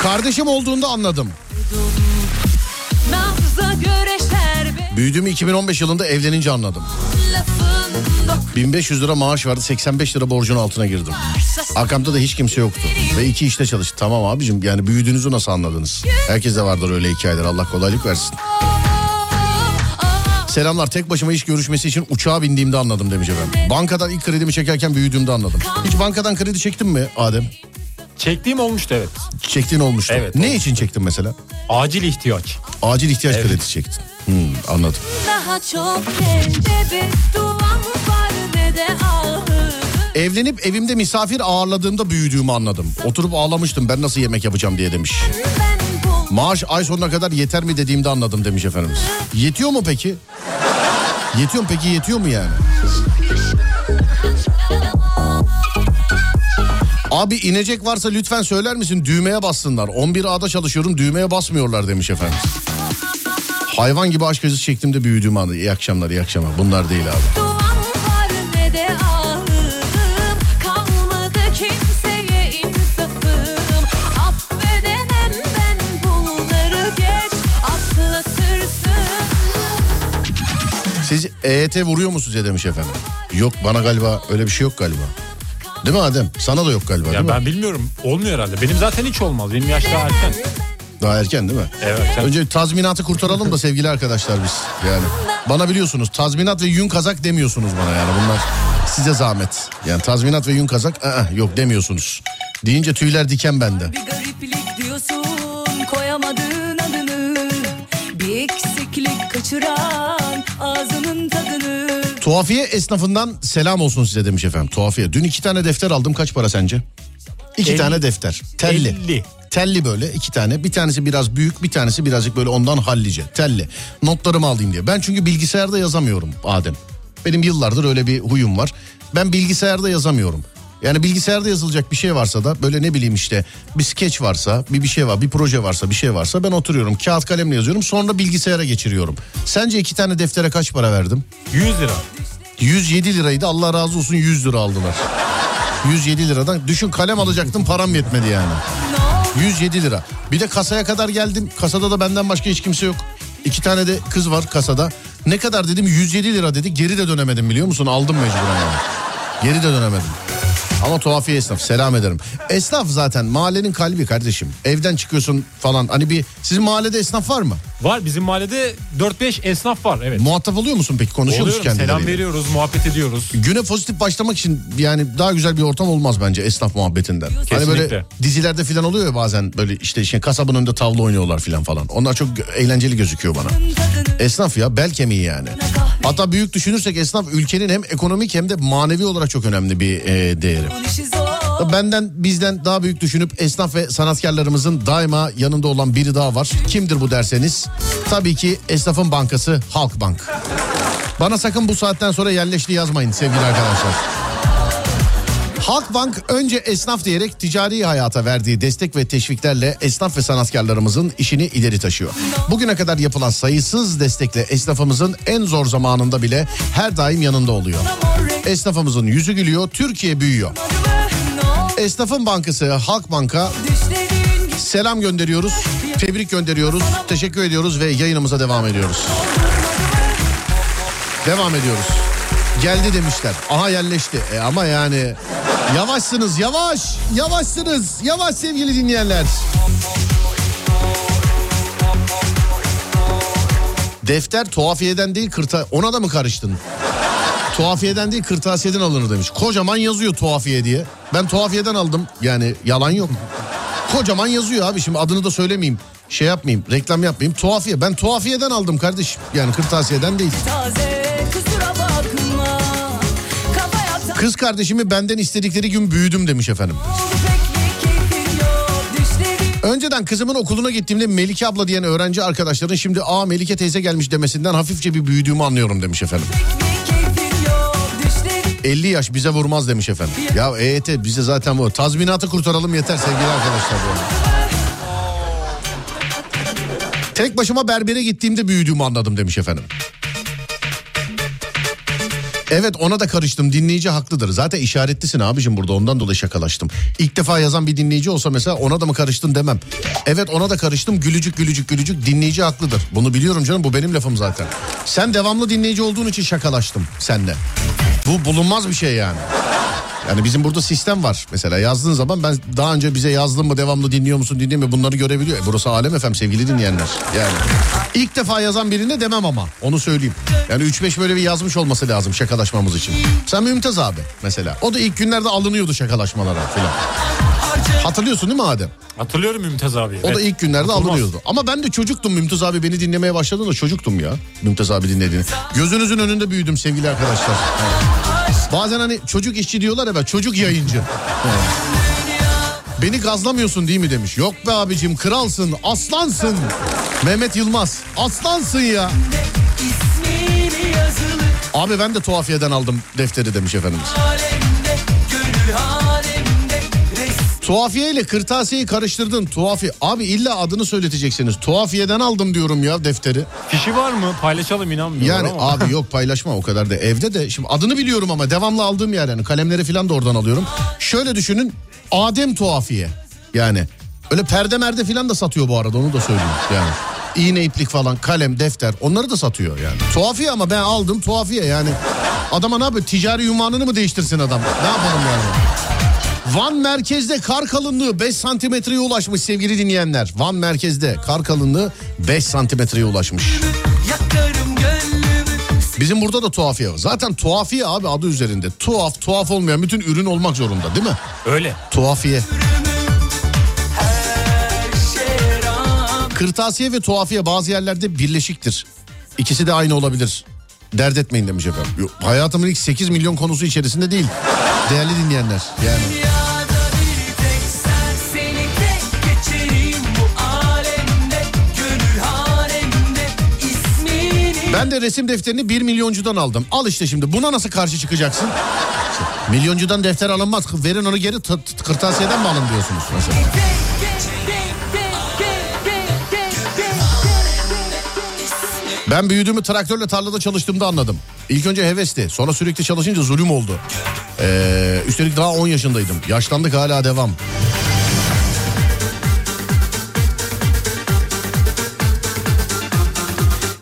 Kardeşim olduğunda anladım. Büyüdüğümü 2015 yılında evlenince anladım. lafın 1500 lira maaş vardı 85 lira borcun altına girdim. Arkamda da hiç kimse yoktu. Ve iki işte çalıştı. Tamam abicim yani büyüdüğünüzü nasıl anladınız? Herkese vardır öyle hikayeler Allah kolaylık versin. Selamlar tek başıma iş görüşmesi için uçağa bindiğimde anladım demiş efendim. Bankadan ilk kredimi çekerken büyüdüğümde anladım. Hiç bankadan kredi çektin mi Adem? Çektiğim olmuştu evet. Çektiğin olmuştu. Evet, ne olmuştu. için çektin mesela? Acil ihtiyaç. Acil ihtiyaç Evet. kredisi çektin. Hmm, anladım. daha çok var ne de Evlenip evimde misafir ağırladığımda büyüdüğümü anladım. Oturup ağlamıştım ben nasıl yemek yapacağım diye demiş. Maaş ay sonuna kadar yeter mi dediğimde anladım demiş efendimiz. Yetiyor mu peki? Yetiyor mu peki yetiyor mu yani? Abi inecek varsa lütfen söyler misin düğmeye bassınlar. 11A'da çalışıyorum düğmeye basmıyorlar demiş efendim. Hayvan gibi aşk acısı çektiğimde büyüdüğümü anladım. İyi akşamlar iyi akşamlar bunlar değil abi. Siz EYT vuruyor musunuz ya demiş efendim. Yok bana galiba öyle bir şey yok galiba. Değil mi Adem? Sana da yok galiba değil Ya mi? ben bilmiyorum. Olmuyor herhalde. Benim zaten hiç olmaz. Benim yaş daha erken. Daha erken değil mi? Evet. erken. Önce tazminatı kurtaralım da sevgili arkadaşlar biz. Yani bana biliyorsunuz tazminat ve yün kazak demiyorsunuz bana yani bunlar size zahmet. Yani tazminat ve yün kazak ı-ı, yok demiyorsunuz. Deyince tüyler diken bende. Bir gariplik diyorsun koyamadığın adını Bir eksiklik kaçıran ağzının tadını Tuhafiye esnafından selam olsun size demiş efendim. Tuhafiye. Dün iki tane defter aldım kaç para sence? İki Elli. tane defter. Telli. Elli. Telli böyle iki tane. Bir tanesi biraz büyük bir tanesi birazcık böyle ondan hallice. Telli. Notlarımı alayım diye. Ben çünkü bilgisayarda yazamıyorum Adem. Benim yıllardır öyle bir huyum var. Ben bilgisayarda yazamıyorum. Yani bilgisayarda yazılacak bir şey varsa da böyle ne bileyim işte bir skeç varsa bir bir şey var bir proje varsa bir şey varsa ben oturuyorum kağıt kalemle yazıyorum sonra bilgisayara geçiriyorum. Sence iki tane deftere kaç para verdim? 100 lira. 107 liraydı Allah razı olsun 100 lira aldılar. 107 liradan düşün kalem alacaktım param yetmedi yani. 107 lira. Bir de kasaya kadar geldim. Kasada da benden başka hiç kimse yok. İki tane de kız var kasada. Ne kadar dedim 107 lira dedi. Geri de dönemedim biliyor musun? Aldım mecburen yani. Geri de dönemedim. Ama tuhafiye esnaf selam ederim. Esnaf zaten mahallenin kalbi kardeşim. Evden çıkıyorsun falan. Hani bir sizin mahallede esnaf var mı? Var bizim mahallede 4-5 esnaf var evet. Muhatap oluyor musun peki? Konuşuyor musun Oluyorum selam kendileriyle? veriyoruz muhabbet ediyoruz. Güne pozitif başlamak için yani daha güzel bir ortam olmaz bence esnaf muhabbetinden. Hani böyle Kesinlikle. dizilerde falan oluyor ya bazen böyle işte şey, kasabın önünde tavla oynuyorlar falan falan. Onlar çok eğlenceli gözüküyor bana. Esnaf ya bel kemiği yani. Hatta büyük düşünürsek esnaf ülkenin hem ekonomik hem de manevi olarak çok önemli bir e, değeri. işi zor Benden bizden daha büyük düşünüp esnaf ve sanatkarlarımızın daima yanında olan biri daha var. Kimdir bu derseniz? Tabii ki esnafın bankası Halkbank. Bana sakın bu saatten sonra yerleşti yazmayın sevgili arkadaşlar. Halkbank önce esnaf diyerek ticari hayata verdiği destek ve teşviklerle esnaf ve sanatkarlarımızın işini ileri taşıyor. Bugüne kadar yapılan sayısız destekle esnafımızın en zor zamanında bile her daim yanında oluyor. Esnafımızın yüzü gülüyor, Türkiye büyüyor. Esnafın bankası Halkbank'a selam gönderiyoruz, tebrik gönderiyoruz, teşekkür ediyoruz ve yayınımıza devam ediyoruz. Devam ediyoruz. Geldi demişler. Aha yerleşti. E ama yani yavaşsınız yavaş. Yavaşsınız. Yavaş sevgili dinleyenler. Defter tuhafiyeden değil kırta ona da mı karıştın? Tuhafiyeden değil kırtasiyeden alınır demiş. Kocaman yazıyor tuhafiye diye. Ben tuhafiyeden aldım. Yani yalan yok. Kocaman yazıyor abi şimdi adını da söylemeyeyim. Şey yapmayayım reklam yapmayayım. Tuhafiye ben tuhafiyeden aldım kardeşim. Yani kırtasiyeden değil. Kız kardeşimi benden istedikleri gün büyüdüm demiş efendim. Önceden kızımın okuluna gittiğimde Melike abla diyen öğrenci arkadaşların şimdi aa Melike teyze gelmiş demesinden hafifçe bir büyüdüğümü anlıyorum demiş efendim. Düşlerin 50 yaş bize vurmaz demiş efendim. Ya EYT bize zaten bu. Tazminatı kurtaralım yeter sevgili arkadaşlar. Tek başıma berbere gittiğimde büyüdüğümü anladım demiş efendim. Evet ona da karıştım dinleyici haklıdır. Zaten işaretlisin abicim burada ondan dolayı şakalaştım. İlk defa yazan bir dinleyici olsa mesela ona da mı karıştın demem. Evet ona da karıştım gülücük gülücük gülücük dinleyici haklıdır. Bunu biliyorum canım bu benim lafım zaten. Sen devamlı dinleyici olduğun için şakalaştım senle. Bu bulunmaz bir şey yani. Yani bizim burada sistem var. Mesela yazdığın zaman ben daha önce bize yazdın mı devamlı dinliyor musun dinliyor mu bunları görebiliyor. E burası Alem efem sevgili dinleyenler. Yani ilk defa yazan birine demem ama onu söyleyeyim. Yani 3-5 böyle bir yazmış olması lazım şakalaşmamız için. Sen Mümtaz abi mesela. O da ilk günlerde alınıyordu şakalaşmalara filan. Hatırlıyorsun değil mi Adem? Hatırlıyorum Mümtaz abi. O da ilk günlerde alınıyordu. Ama ben de çocuktum Mümtaz abi beni dinlemeye başladığında çocuktum ya. Mümtaz abi dinlediğini. Gözünüzün önünde büyüdüm sevgili arkadaşlar. Evet. Bazen hani çocuk işçi diyorlar ya ben çocuk yayıncı. Evet. Beni gazlamıyorsun değil mi demiş. Yok be abicim kralsın aslansın. Mehmet Yılmaz aslansın ya. Abi ben de tuhafiyeden aldım defteri demiş efendimiz. Tuhafiye ile kırtasiyeyi karıştırdın. Tuhafiye. Abi illa adını söyleteceksiniz. Tuhafiyeden aldım diyorum ya defteri. Fişi var mı? Paylaşalım inanmıyorum Yani ama. abi yok paylaşma o kadar da evde de şimdi adını biliyorum ama devamlı aldığım yer yani kalemleri falan da oradan alıyorum. Şöyle düşünün Adem tuhafiye yani öyle perde merde falan da satıyor bu arada onu da söyleyeyim yani. İğne iplik falan kalem defter onları da satıyor yani. Tuhafiye ama ben aldım tuhafiye yani. Adama ne yapıyor ticari ünvanını mı değiştirsin adam ne yapalım yani. Van merkezde kar kalınlığı 5 santimetreye ulaşmış sevgili dinleyenler. Van merkezde kar kalınlığı 5 santimetreye ulaşmış. Bizim burada da tuhafiye var. Zaten tuhafiye abi adı üzerinde. Tuhaf, tuhaf olmayan bütün ürün olmak zorunda değil mi? Öyle. Tuhafiye. rağmen Kırtasiye ve tuhafiye bazı yerlerde birleşiktir. İkisi de aynı olabilir. Dert etmeyin demiş efendim. Yok, hayatımın ilk 8 milyon konusu içerisinde değil. Değerli dinleyenler. Yani ben de resim defterini 1 milyoncudan aldım. Al işte şimdi buna nasıl karşı çıkacaksın? Milyoncudan defter alınmaz. Verin onu geri kırtasiyeden mi alın diyorsunuz mesela? Ben büyüdüğümü traktörle tarlada çalıştığımda anladım. İlk önce hevesti. Sonra sürekli çalışınca zulüm oldu. Ee, üstelik daha 10 yaşındaydım. Yaşlandık hala devam.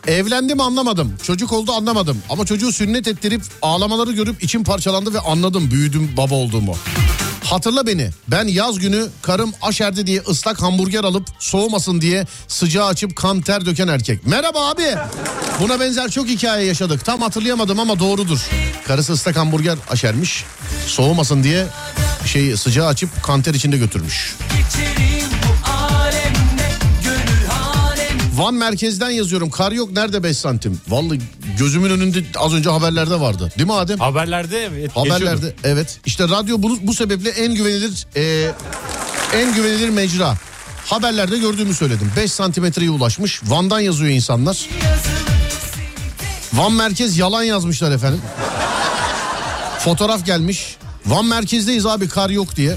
Evlendim anlamadım. Çocuk oldu anlamadım. Ama çocuğu sünnet ettirip ağlamaları görüp içim parçalandı ve anladım büyüdüm baba olduğumu. Hatırla beni. Ben yaz günü karım aşerdi diye ıslak hamburger alıp soğumasın diye sıcağı açıp kan ter döken erkek. Merhaba abi. Buna benzer çok hikaye yaşadık. Tam hatırlayamadım ama doğrudur. Karısı ıslak hamburger aşermiş. Soğumasın diye şey sıcağı açıp kan ter içinde götürmüş. geçerim Van merkezden yazıyorum. Kar yok nerede 5 santim? Vallahi gözümün önünde az önce haberlerde vardı. Değil mi Adem? Haberlerde evet. Haberlerde geçiyordu. evet. İşte radyo bunu bu sebeple en güvenilir e, en güvenilir mecra. Haberlerde gördüğümü söyledim. 5 santimetreye ulaşmış. Van'dan yazıyor insanlar. Van merkez yalan yazmışlar efendim. Fotoğraf gelmiş. Van merkezdeyiz abi kar yok diye.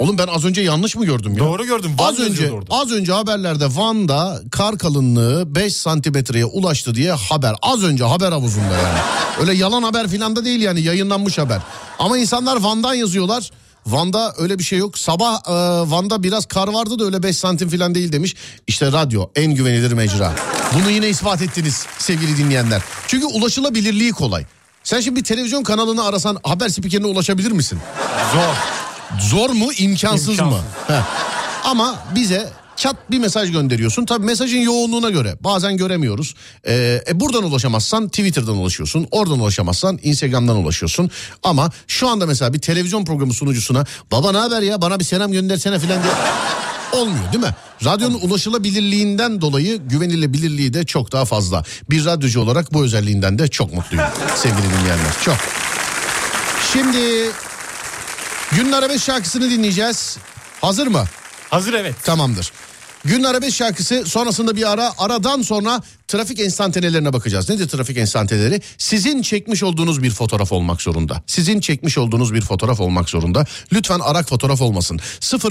Oğlum ben az önce yanlış mı gördüm ya? Doğru gördüm. Van Az önce orada. az önce haberlerde Van'da kar kalınlığı 5 santimetreye ulaştı diye haber. Az önce haber havuzunda yani. Öyle yalan haber filan da değil yani yayınlanmış haber. Ama insanlar Van'dan yazıyorlar. Van'da öyle bir şey yok. Sabah e, Van'da biraz kar vardı da öyle 5 santim filan değil demiş. İşte radyo en güvenilir mecra. Bunu yine ispat ettiniz sevgili dinleyenler. Çünkü ulaşılabilirliği kolay. Sen şimdi bir televizyon kanalını arasan haber spikerine ulaşabilir misin? Zor. Zor mu imkansız, mı? İmkansız. Heh. Ama bize çat bir mesaj gönderiyorsun. Tabii mesajın yoğunluğuna göre bazen göremiyoruz. Ee, e, buradan ulaşamazsan Twitter'dan ulaşıyorsun. Oradan ulaşamazsan Instagram'dan ulaşıyorsun. Ama şu anda mesela bir televizyon programı sunucusuna baba ne haber ya bana bir selam göndersene falan diye olmuyor değil mi? Radyonun ulaşılabilirliğinden dolayı güvenilebilirliği de çok daha fazla. Bir radyocu olarak bu özelliğinden de çok mutluyum sevgili dinleyenler. Çok. Şimdi Günün Arabesk şarkısını dinleyeceğiz. Hazır mı? Hazır evet. Tamamdır. Günün Arabesk şarkısı sonrasında bir ara aradan sonra trafik enstantanelerine bakacağız. Nedir trafik enstantaneleri? Sizin çekmiş olduğunuz bir fotoğraf olmak zorunda. Sizin çekmiş olduğunuz bir fotoğraf olmak zorunda. Lütfen arak fotoğraf olmasın.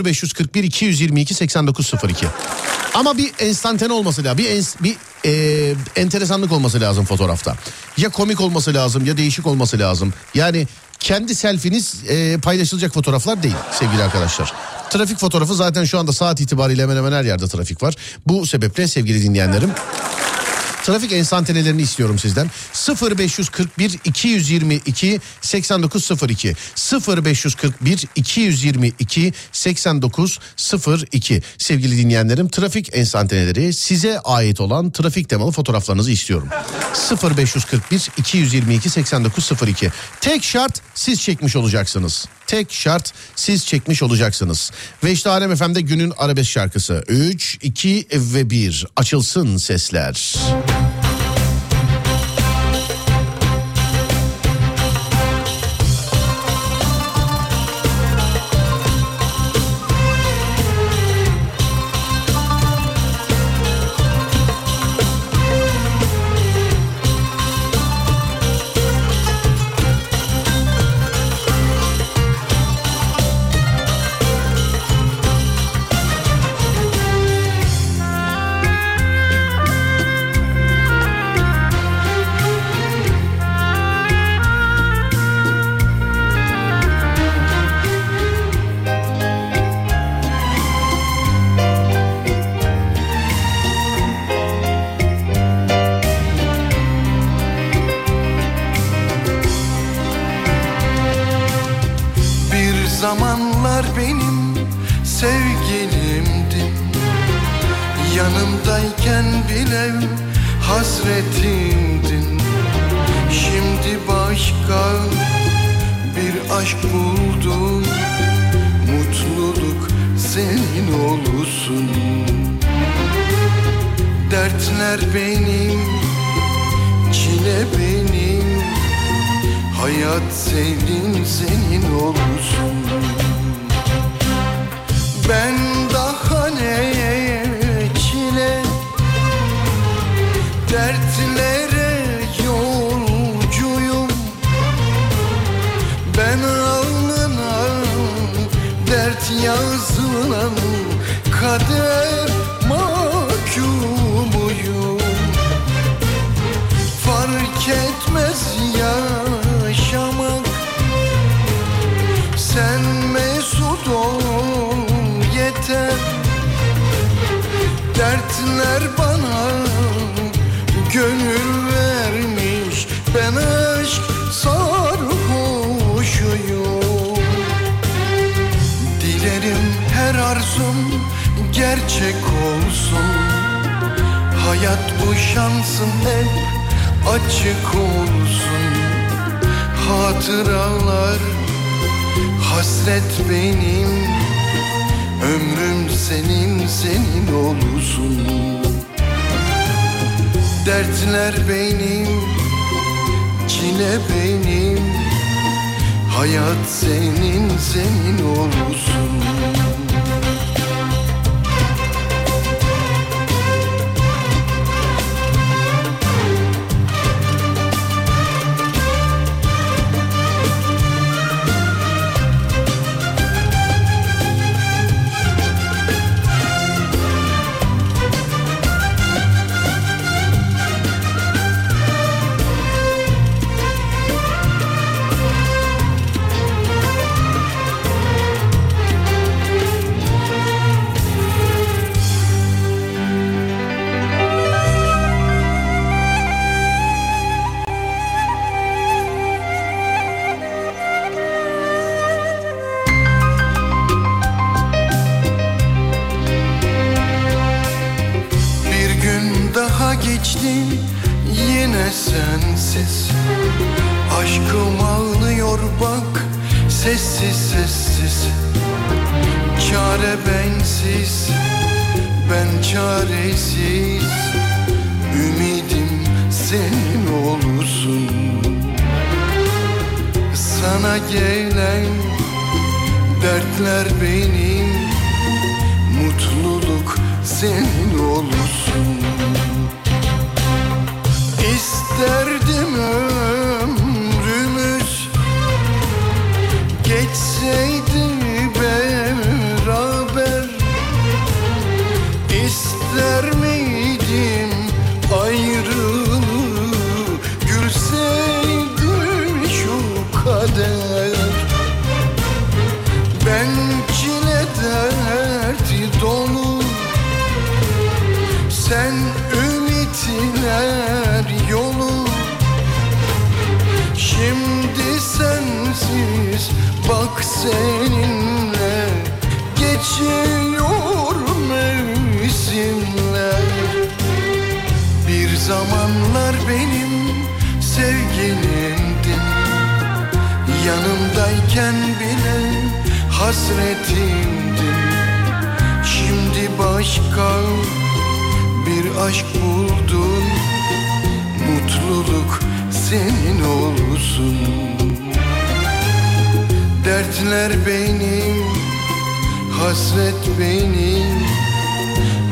0541 222 8902. Ama bir enstantane olması lazım. Bir, ens- bir e, enteresanlık olması lazım fotoğrafta. Ya komik olması lazım ya değişik olması lazım. Yani kendi selfiniz e, paylaşılacak fotoğraflar değil sevgili arkadaşlar. Trafik fotoğrafı zaten şu anda saat itibariyle hemen hemen her yerde trafik var. Bu sebeple sevgili dinleyenlerim Trafik enstantanelerini istiyorum sizden. 0541 222 8902 0541 222 8902 sevgili dinleyenlerim trafik enstantaneleri size ait olan trafik temalı fotoğraflarınızı istiyorum. 0541 222 8902 tek şart siz çekmiş olacaksınız. Tek şart siz çekmiş olacaksınız. Ve işte Alem FM'de günün arabesk şarkısı. 3, 2 ve 1 açılsın sesler. Bir gonna do gerçek olsun. Hayat bu şansın hep açık olsun. Hatıralar hasret benim. Ömrüm senin senin olsun. Dertler benim Çile benim. Hayat senin senin olsun Dertler benim, hasret benim.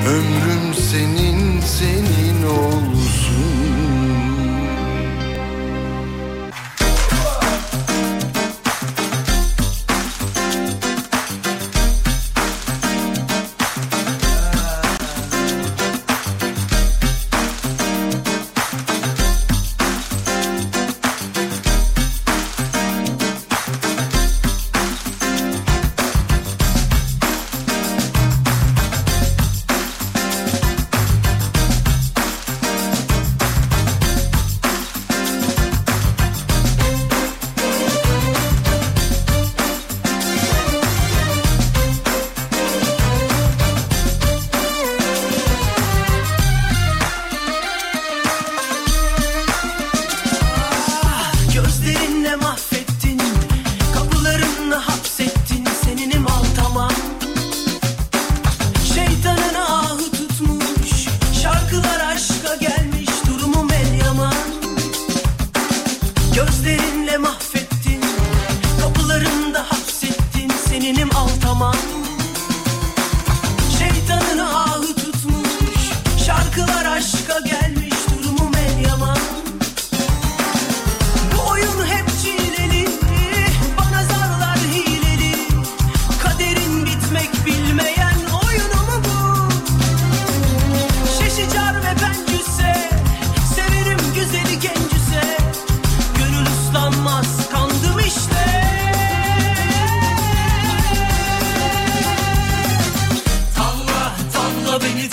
Ömrüm senin, senin olsun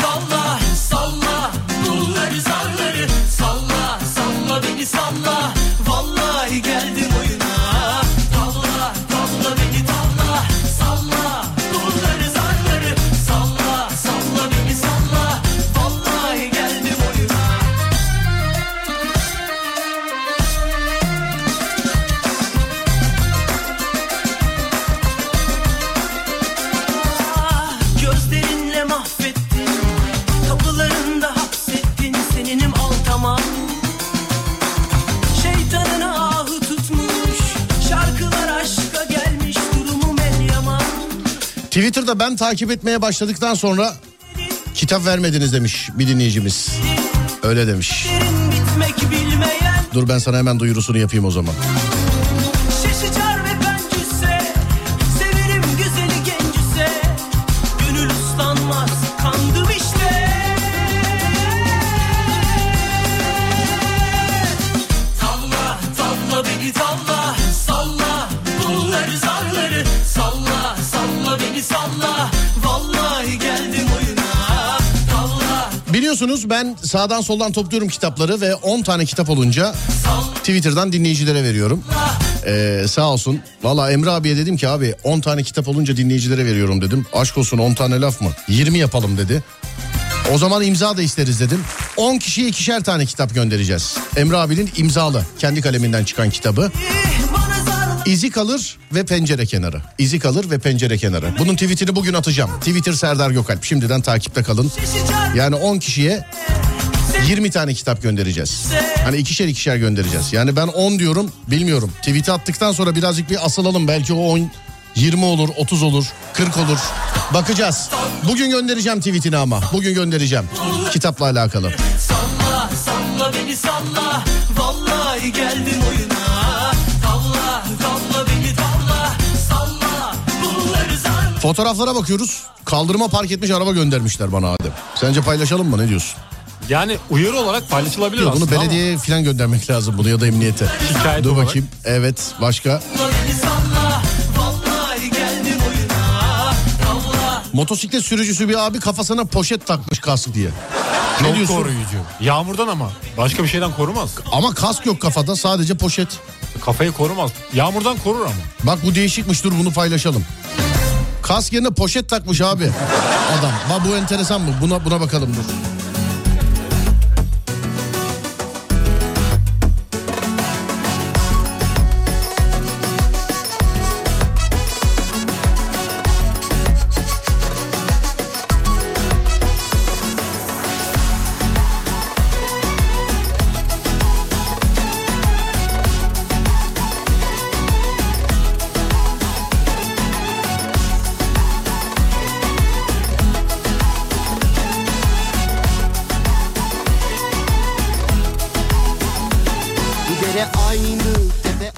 Allah Takip etmeye başladıktan sonra kitap vermediniz demiş bir dinleyicimiz. Öyle demiş. Dur ben sana hemen duyurusunu yapayım o zaman. Sağdan soldan topluyorum kitapları ve 10 tane kitap olunca Twitter'dan dinleyicilere veriyorum. Ee, sağ olsun. Valla Emre abiye dedim ki abi 10 tane kitap olunca dinleyicilere veriyorum dedim. Aşk olsun 10 tane laf mı? 20 yapalım dedi. O zaman imza da isteriz dedim. 10 kişiye ikişer tane kitap göndereceğiz. Emre abinin imzalı kendi kaleminden çıkan kitabı. İzi kalır ve pencere kenarı. İzi kalır ve pencere kenarı. Bunun tweetini bugün atacağım. Twitter Serdar Gökalp. Şimdiden takipte kalın. Yani 10 kişiye 20 tane kitap göndereceğiz. Hani ikişer ikişer göndereceğiz. Yani ben 10 diyorum bilmiyorum. Tweet'i attıktan sonra birazcık bir asılalım. Belki o 10 20 olur, 30 olur, 40 olur. Bakacağız. Bugün göndereceğim tweetini ama. Bugün göndereceğim. Kitapla alakalı. Salla salla beni salla Vallahi geldim oyuna Tavla tavla beni tavla Salla bunları zarla Fotoğraflara bakıyoruz. Kaldırıma park etmiş araba göndermişler bana Adem. Sence paylaşalım mı? Ne diyorsun? Yani uyarı olarak paylaşılabilir Yok, bunu aslında ama belediyeye falan göndermek lazım bunu ya da emniyete. Şikayet Dur olarak. bakayım. Evet başka. Motosiklet sürücüsü bir abi kafasına poşet takmış kask diye. Ne çok diyorsun? koruyucu. Yağmurdan ama başka bir şeyden korumaz. Ama kask yok kafada sadece poşet. Kafayı korumaz. Yağmurdan korur ama. Bak bu değişikmiş dur bunu paylaşalım. Kask yerine poşet takmış abi adam. Bak bu enteresan mı? Buna buna bakalım dur.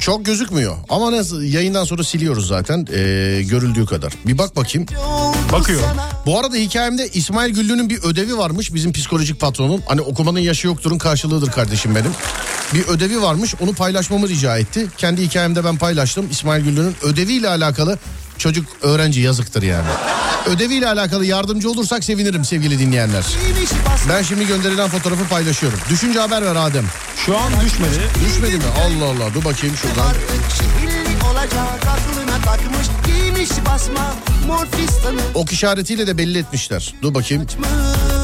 Çok gözükmüyor ama nasıl yayından sonra siliyoruz zaten ee, görüldüğü kadar. Bir bak bakayım. Bakıyor. Bu arada hikayemde İsmail Güllü'nün bir ödevi varmış bizim psikolojik patronum. Hani okumanın yaşı yokturun karşılığıdır kardeşim benim. Bir ödevi varmış onu paylaşmamı rica etti. Kendi hikayemde ben paylaştım. İsmail Güllü'nün ödeviyle alakalı çocuk öğrenci yazıktır yani. Ödeviyle alakalı yardımcı olursak sevinirim sevgili dinleyenler. Ben şimdi gönderilen fotoğrafı paylaşıyorum. Düşünce haber ver Adem. Şu an düşmedi. Düşmedi mi? Allah Allah dur bakayım şuradan. Ok işaretiyle de belli etmişler. Dur bakayım. açmış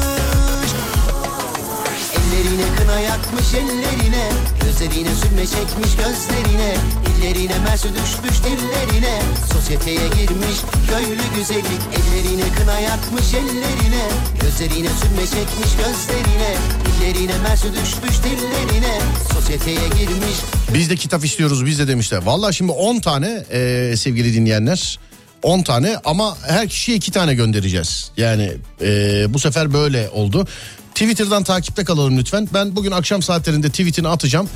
Ellerine kına yakmış ellerine Gözlerine sürme çekmiş gözlerine Dillerine mersi düşmüş dillerine Sosyeteye girmiş köylü güzeli Ellerine kına yakmış ellerine Gözlerine sürme çekmiş gözlerine Dillerine mersi düşmüş dillerine Sosyeteye girmiş Biz de kitap istiyoruz biz de demişler. Vallahi şimdi 10 tane e, sevgili dinleyenler. 10 tane ama her kişiye 2 tane göndereceğiz. Yani e, bu sefer böyle oldu. Twitter'dan takipte kalalım lütfen. Ben bugün akşam saatlerinde tweetini atacağım.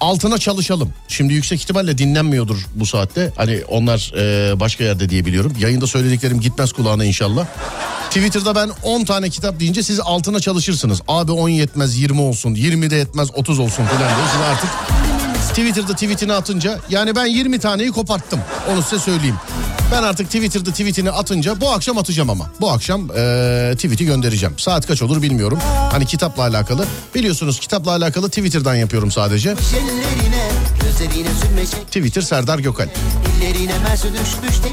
Altına çalışalım. Şimdi yüksek ihtimalle dinlenmiyordur bu saatte. Hani onlar e, başka yerde diye biliyorum. Yayında söylediklerim gitmez kulağına inşallah. Twitter'da ben 10 tane kitap deyince siz altına çalışırsınız. Abi 10 yetmez 20 olsun 20 de yetmez 30 olsun falan diye. Siz artık Twitter'da tweetini atınca yani ben 20 taneyi koparttım. Onu size söyleyeyim. Ben artık Twitter'da tweetini atınca bu akşam atacağım ama. Bu akşam eee tweet'i göndereceğim. Saat kaç olur bilmiyorum. Hani kitapla alakalı. Biliyorsunuz kitapla alakalı Twitter'dan yapıyorum sadece. çekmiş Twitter Serdar Gökal.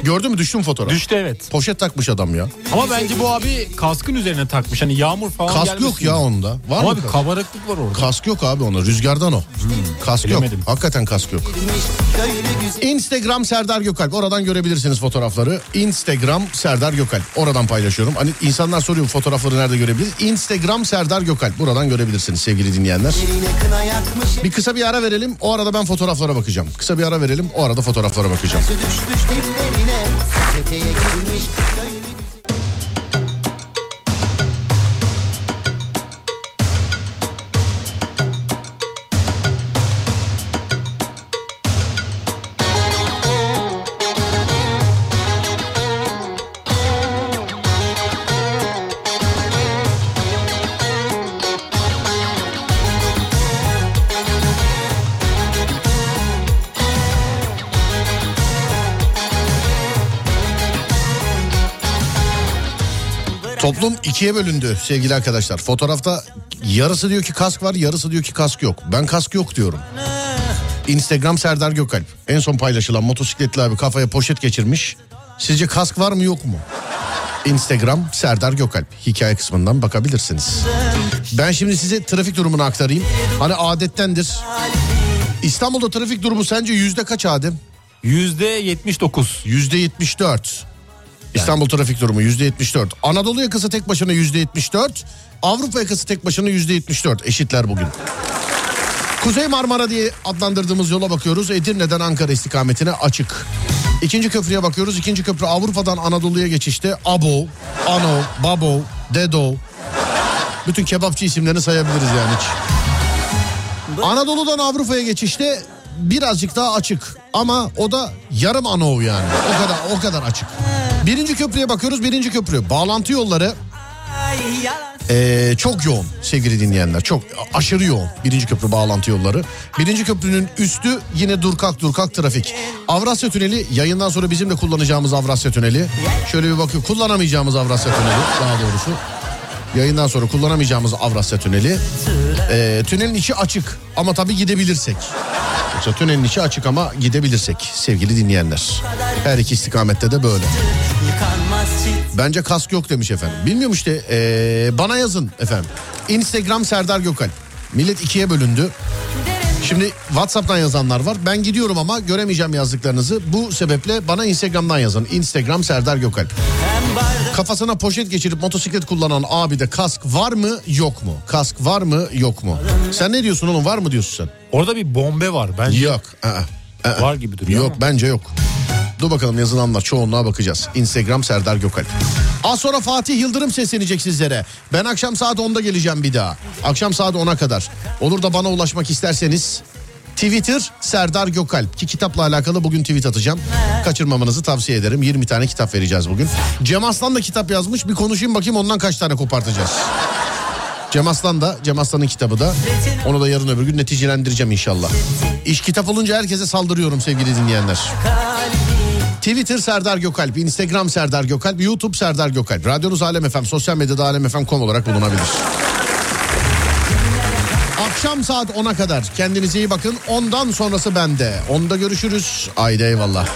Gördün mü düştü mü fotoğraf? Düştü evet. Poşet takmış adam ya. Ama bence bu abi kaskın üzerine takmış. Hani yağmur falan Kask gelmesin yok ya onda. Var Ama mı? kask? kabarıklık var orada. Kask yok abi ona. Rüzgardan o. Kask bilemedim. yok. Hakikaten kask yok. Instagram Serdar Gökalp. Oradan görebilirsiniz fotoğrafları. Instagram Serdar Gökalp. Oradan paylaşıyorum. Hani insanlar soruyor fotoğrafları nerede görebiliriz? Instagram Serdar Gökalp. Buradan görebilirsiniz sevgili dinleyenler. Bir kısa bir ara verelim. O arada ben fotoğraflara bakacağım. Kısa bir ara verelim. O arada fotoğraflara bakacağım. Toplum ikiye bölündü sevgili arkadaşlar. Fotoğrafta yarısı diyor ki kask var yarısı diyor ki kask yok. Ben kask yok diyorum. Instagram Serdar Gökalp. En son paylaşılan motosikletli abi kafaya poşet geçirmiş. Sizce kask var mı yok mu? Instagram Serdar Gökalp. Hikaye kısmından bakabilirsiniz. Ben şimdi size trafik durumunu aktarayım. Hani adettendir. İstanbul'da trafik durumu sence yüzde kaç Adem? Yüzde 79. Yüzde 74. İstanbul trafik durumu yüzde 74. Anadolu yakası tek başına yüzde 74. Avrupa yakası tek başına yüzde 74. Eşitler bugün. Kuzey Marmara diye adlandırdığımız yola bakıyoruz. Edirne'den Ankara istikametine açık. İkinci köprüye bakıyoruz. İkinci köprü Avrupa'dan Anadolu'ya geçişte Abo, Ano, Babo, Dedo. Bütün kebapçı isimlerini sayabiliriz yani hiç. Anadolu'dan Avrupa'ya geçişte birazcık daha açık ama o da yarım anov yani. O kadar o kadar açık. Birinci köprüye bakıyoruz. Birinci köprü bağlantı yolları ee, çok yoğun sevgili dinleyenler. Çok aşırı yoğun birinci köprü bağlantı yolları. Birinci köprünün üstü yine durkak durkak trafik. Avrasya Tüneli yayından sonra bizim de kullanacağımız Avrasya Tüneli. Şöyle bir bakıyor kullanamayacağımız Avrasya Tüneli daha doğrusu. Yayından sonra kullanamayacağımız Avrasya Tüneli. Ee, tünelin içi açık ama tabii gidebilirsek. Tünelin içi açık ama gidebilirsek sevgili dinleyenler. Her iki istikamette de böyle. Bence kask yok demiş efendim. Bilmiyorum işte ee, bana yazın efendim. Instagram Serdar Gökal. Millet ikiye bölündü. Şimdi WhatsApp'tan yazanlar var. Ben gidiyorum ama göremeyeceğim yazdıklarınızı. Bu sebeple bana Instagram'dan yazın. Instagram Serdar Gökalp. Kafasına poşet geçirip motosiklet kullanan abi de kask var mı yok mu? Kask var mı yok mu? Sen ne diyorsun oğlum var mı diyorsun sen? Orada bir bombe var. Bence Yok. aa, aa. var gibi duruyor Yok ama. bence yok. Dur bakalım yazılanlar çoğunluğa bakacağız. Instagram Serdar Gökalp. Az sonra Fatih Yıldırım seslenecek sizlere. Ben akşam saat 10'da geleceğim bir daha. Akşam saat 10'a kadar. Olur da bana ulaşmak isterseniz Twitter Serdar Gökalp ki kitapla alakalı bugün tweet atacağım. Kaçırmamanızı tavsiye ederim. 20 tane kitap vereceğiz bugün. Cem Aslan da kitap yazmış. Bir konuşayım bakayım ondan kaç tane kopartacağız. Cem Aslan da Cem Aslan'ın kitabı da onu da yarın öbür gün neticelendireceğim inşallah. İş kitap olunca herkese saldırıyorum sevgili dinleyenler. Twitter Serdar Gökalp, Instagram Serdar Gökalp, YouTube Serdar Gökalp. Radyonuz Alem FM, sosyal medyada alemfm.com olarak bulunabilir. Akşam saat 10'a kadar kendinize iyi bakın. Ondan sonrası bende. Onda görüşürüz. Haydi eyvallah.